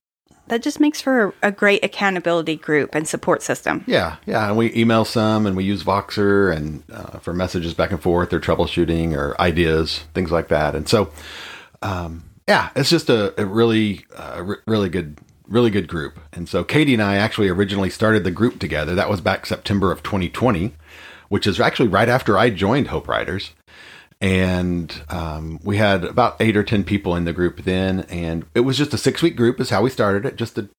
that just makes for a great accountability group and support system. Yeah, yeah, and we email some, and we use Voxer and uh, for messages back and forth, or troubleshooting, or ideas, things like that. And so, um, yeah, it's just a, a really, uh, re- really good, really good group. And so, Katie and I actually originally started the group together. That was back September of 2020, which is actually right after I joined Hope Writers. And um, we had about eight or ten people in the group then, and it was just a six-week group. Is how we started it, just to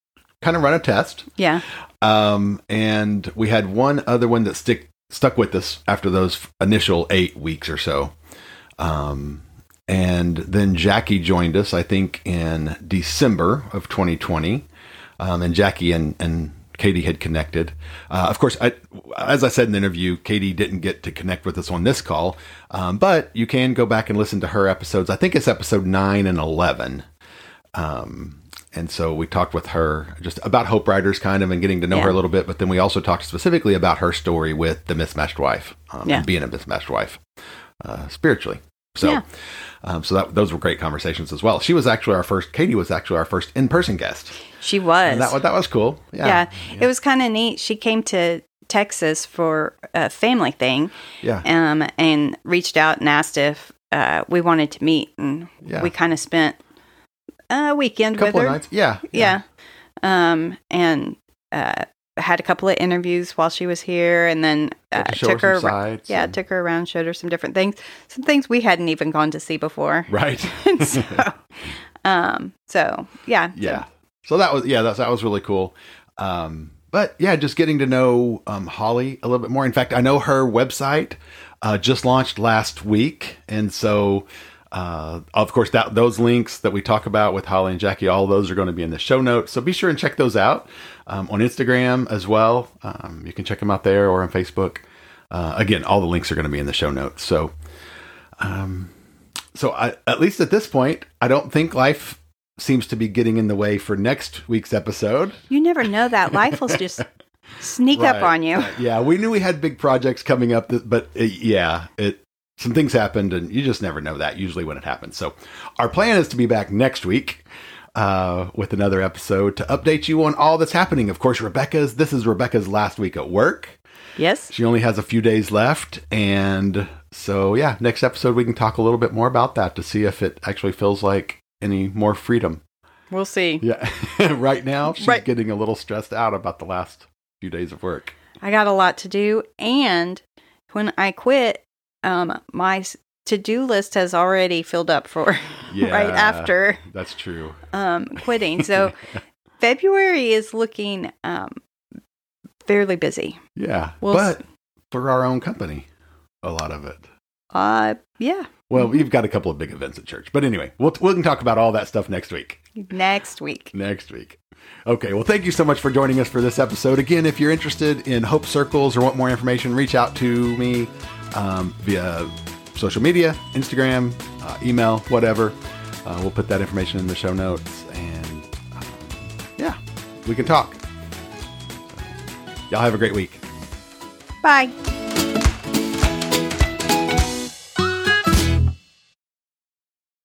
kind of run a test. Yeah, Um, and we had one other one that stick stuck with us after those initial eight weeks or so. Um, and then Jackie joined us, I think, in December of 2020. Um, and Jackie and, and Katie had connected. Uh, of course, I, as I said in the interview, Katie didn't get to connect with us on this call, um, but you can go back and listen to her episodes. I think it's episode 9 and 11. Um, and so we talked with her just about Hope Writers, kind of, and getting to know her a little bit. But then we also talked specifically about her story with the mismatched wife, um, Yeah. being a mismatched wife uh, spiritually. So, Yeah. Um, so that those were great conversations as well. She was actually our first. Katie was actually our first in person guest. she was. And that was that was cool. Yeah, yeah. it was kind of neat. She came to Texas for a family thing, yeah, um, and reached out and asked if uh, we wanted to meet, and Yeah. we kind of spent a weekend a couple with of her. nights. Yeah, yeah. Um, and uh, had a couple of interviews while she was here, and then uh, to took her her. some ar- sides yeah, and- took her around, showed her some different things, some things we hadn't even gone to see before. right. So, um, so yeah, yeah so that was yeah that, that was really cool um but yeah just getting to know um holly a little bit more in fact i know her website uh just launched last week and so uh, of course, that those links that we talk about with Holly and Jackie, all those are going to be in the show notes. So be sure and check those out um, on Instagram as well. Um, you can check them out there or on Facebook. Uh, again, all the links are going to be in the show notes. So, um, so I, at least at this point, I don't think life seems to be getting in the way for next week's episode. You never know that life will just sneak up on you. Yeah, we knew we had big projects coming up, but uh, yeah, it some things happened, and you just never know that usually when it happens. So, our plan is to be back next week uh, with another episode to update you on all that's happening. Of course, Rebecca's this is Rebecca's last week at work. Yes. She only has a few days left, and so yeah, next episode we can talk a little bit more about that to see if it actually feels like any more freedom. We'll see. Yeah, right now she's Right. getting a little stressed out about the last few days of work. I got a lot to do, and when I quit, um, my to do list has already filled up for Yeah, right after That's true. um, quitting. So February is looking um, fairly busy. Yeah, We'll but for our own company, a lot of it. Uh, yeah, Well, we've got a couple of big events at church, but anyway, we'll we can talk about all that stuff next week. next week. Next week. Okay, well, thank you so much for joining us for this episode. Again, if you're interested in Hope Circles or want more information, reach out to me um, via social media, Instagram, uh, email, whatever. Uh, we'll put that information in the show notes, and um, yeah, we can talk. Y'all have a great week. Bye.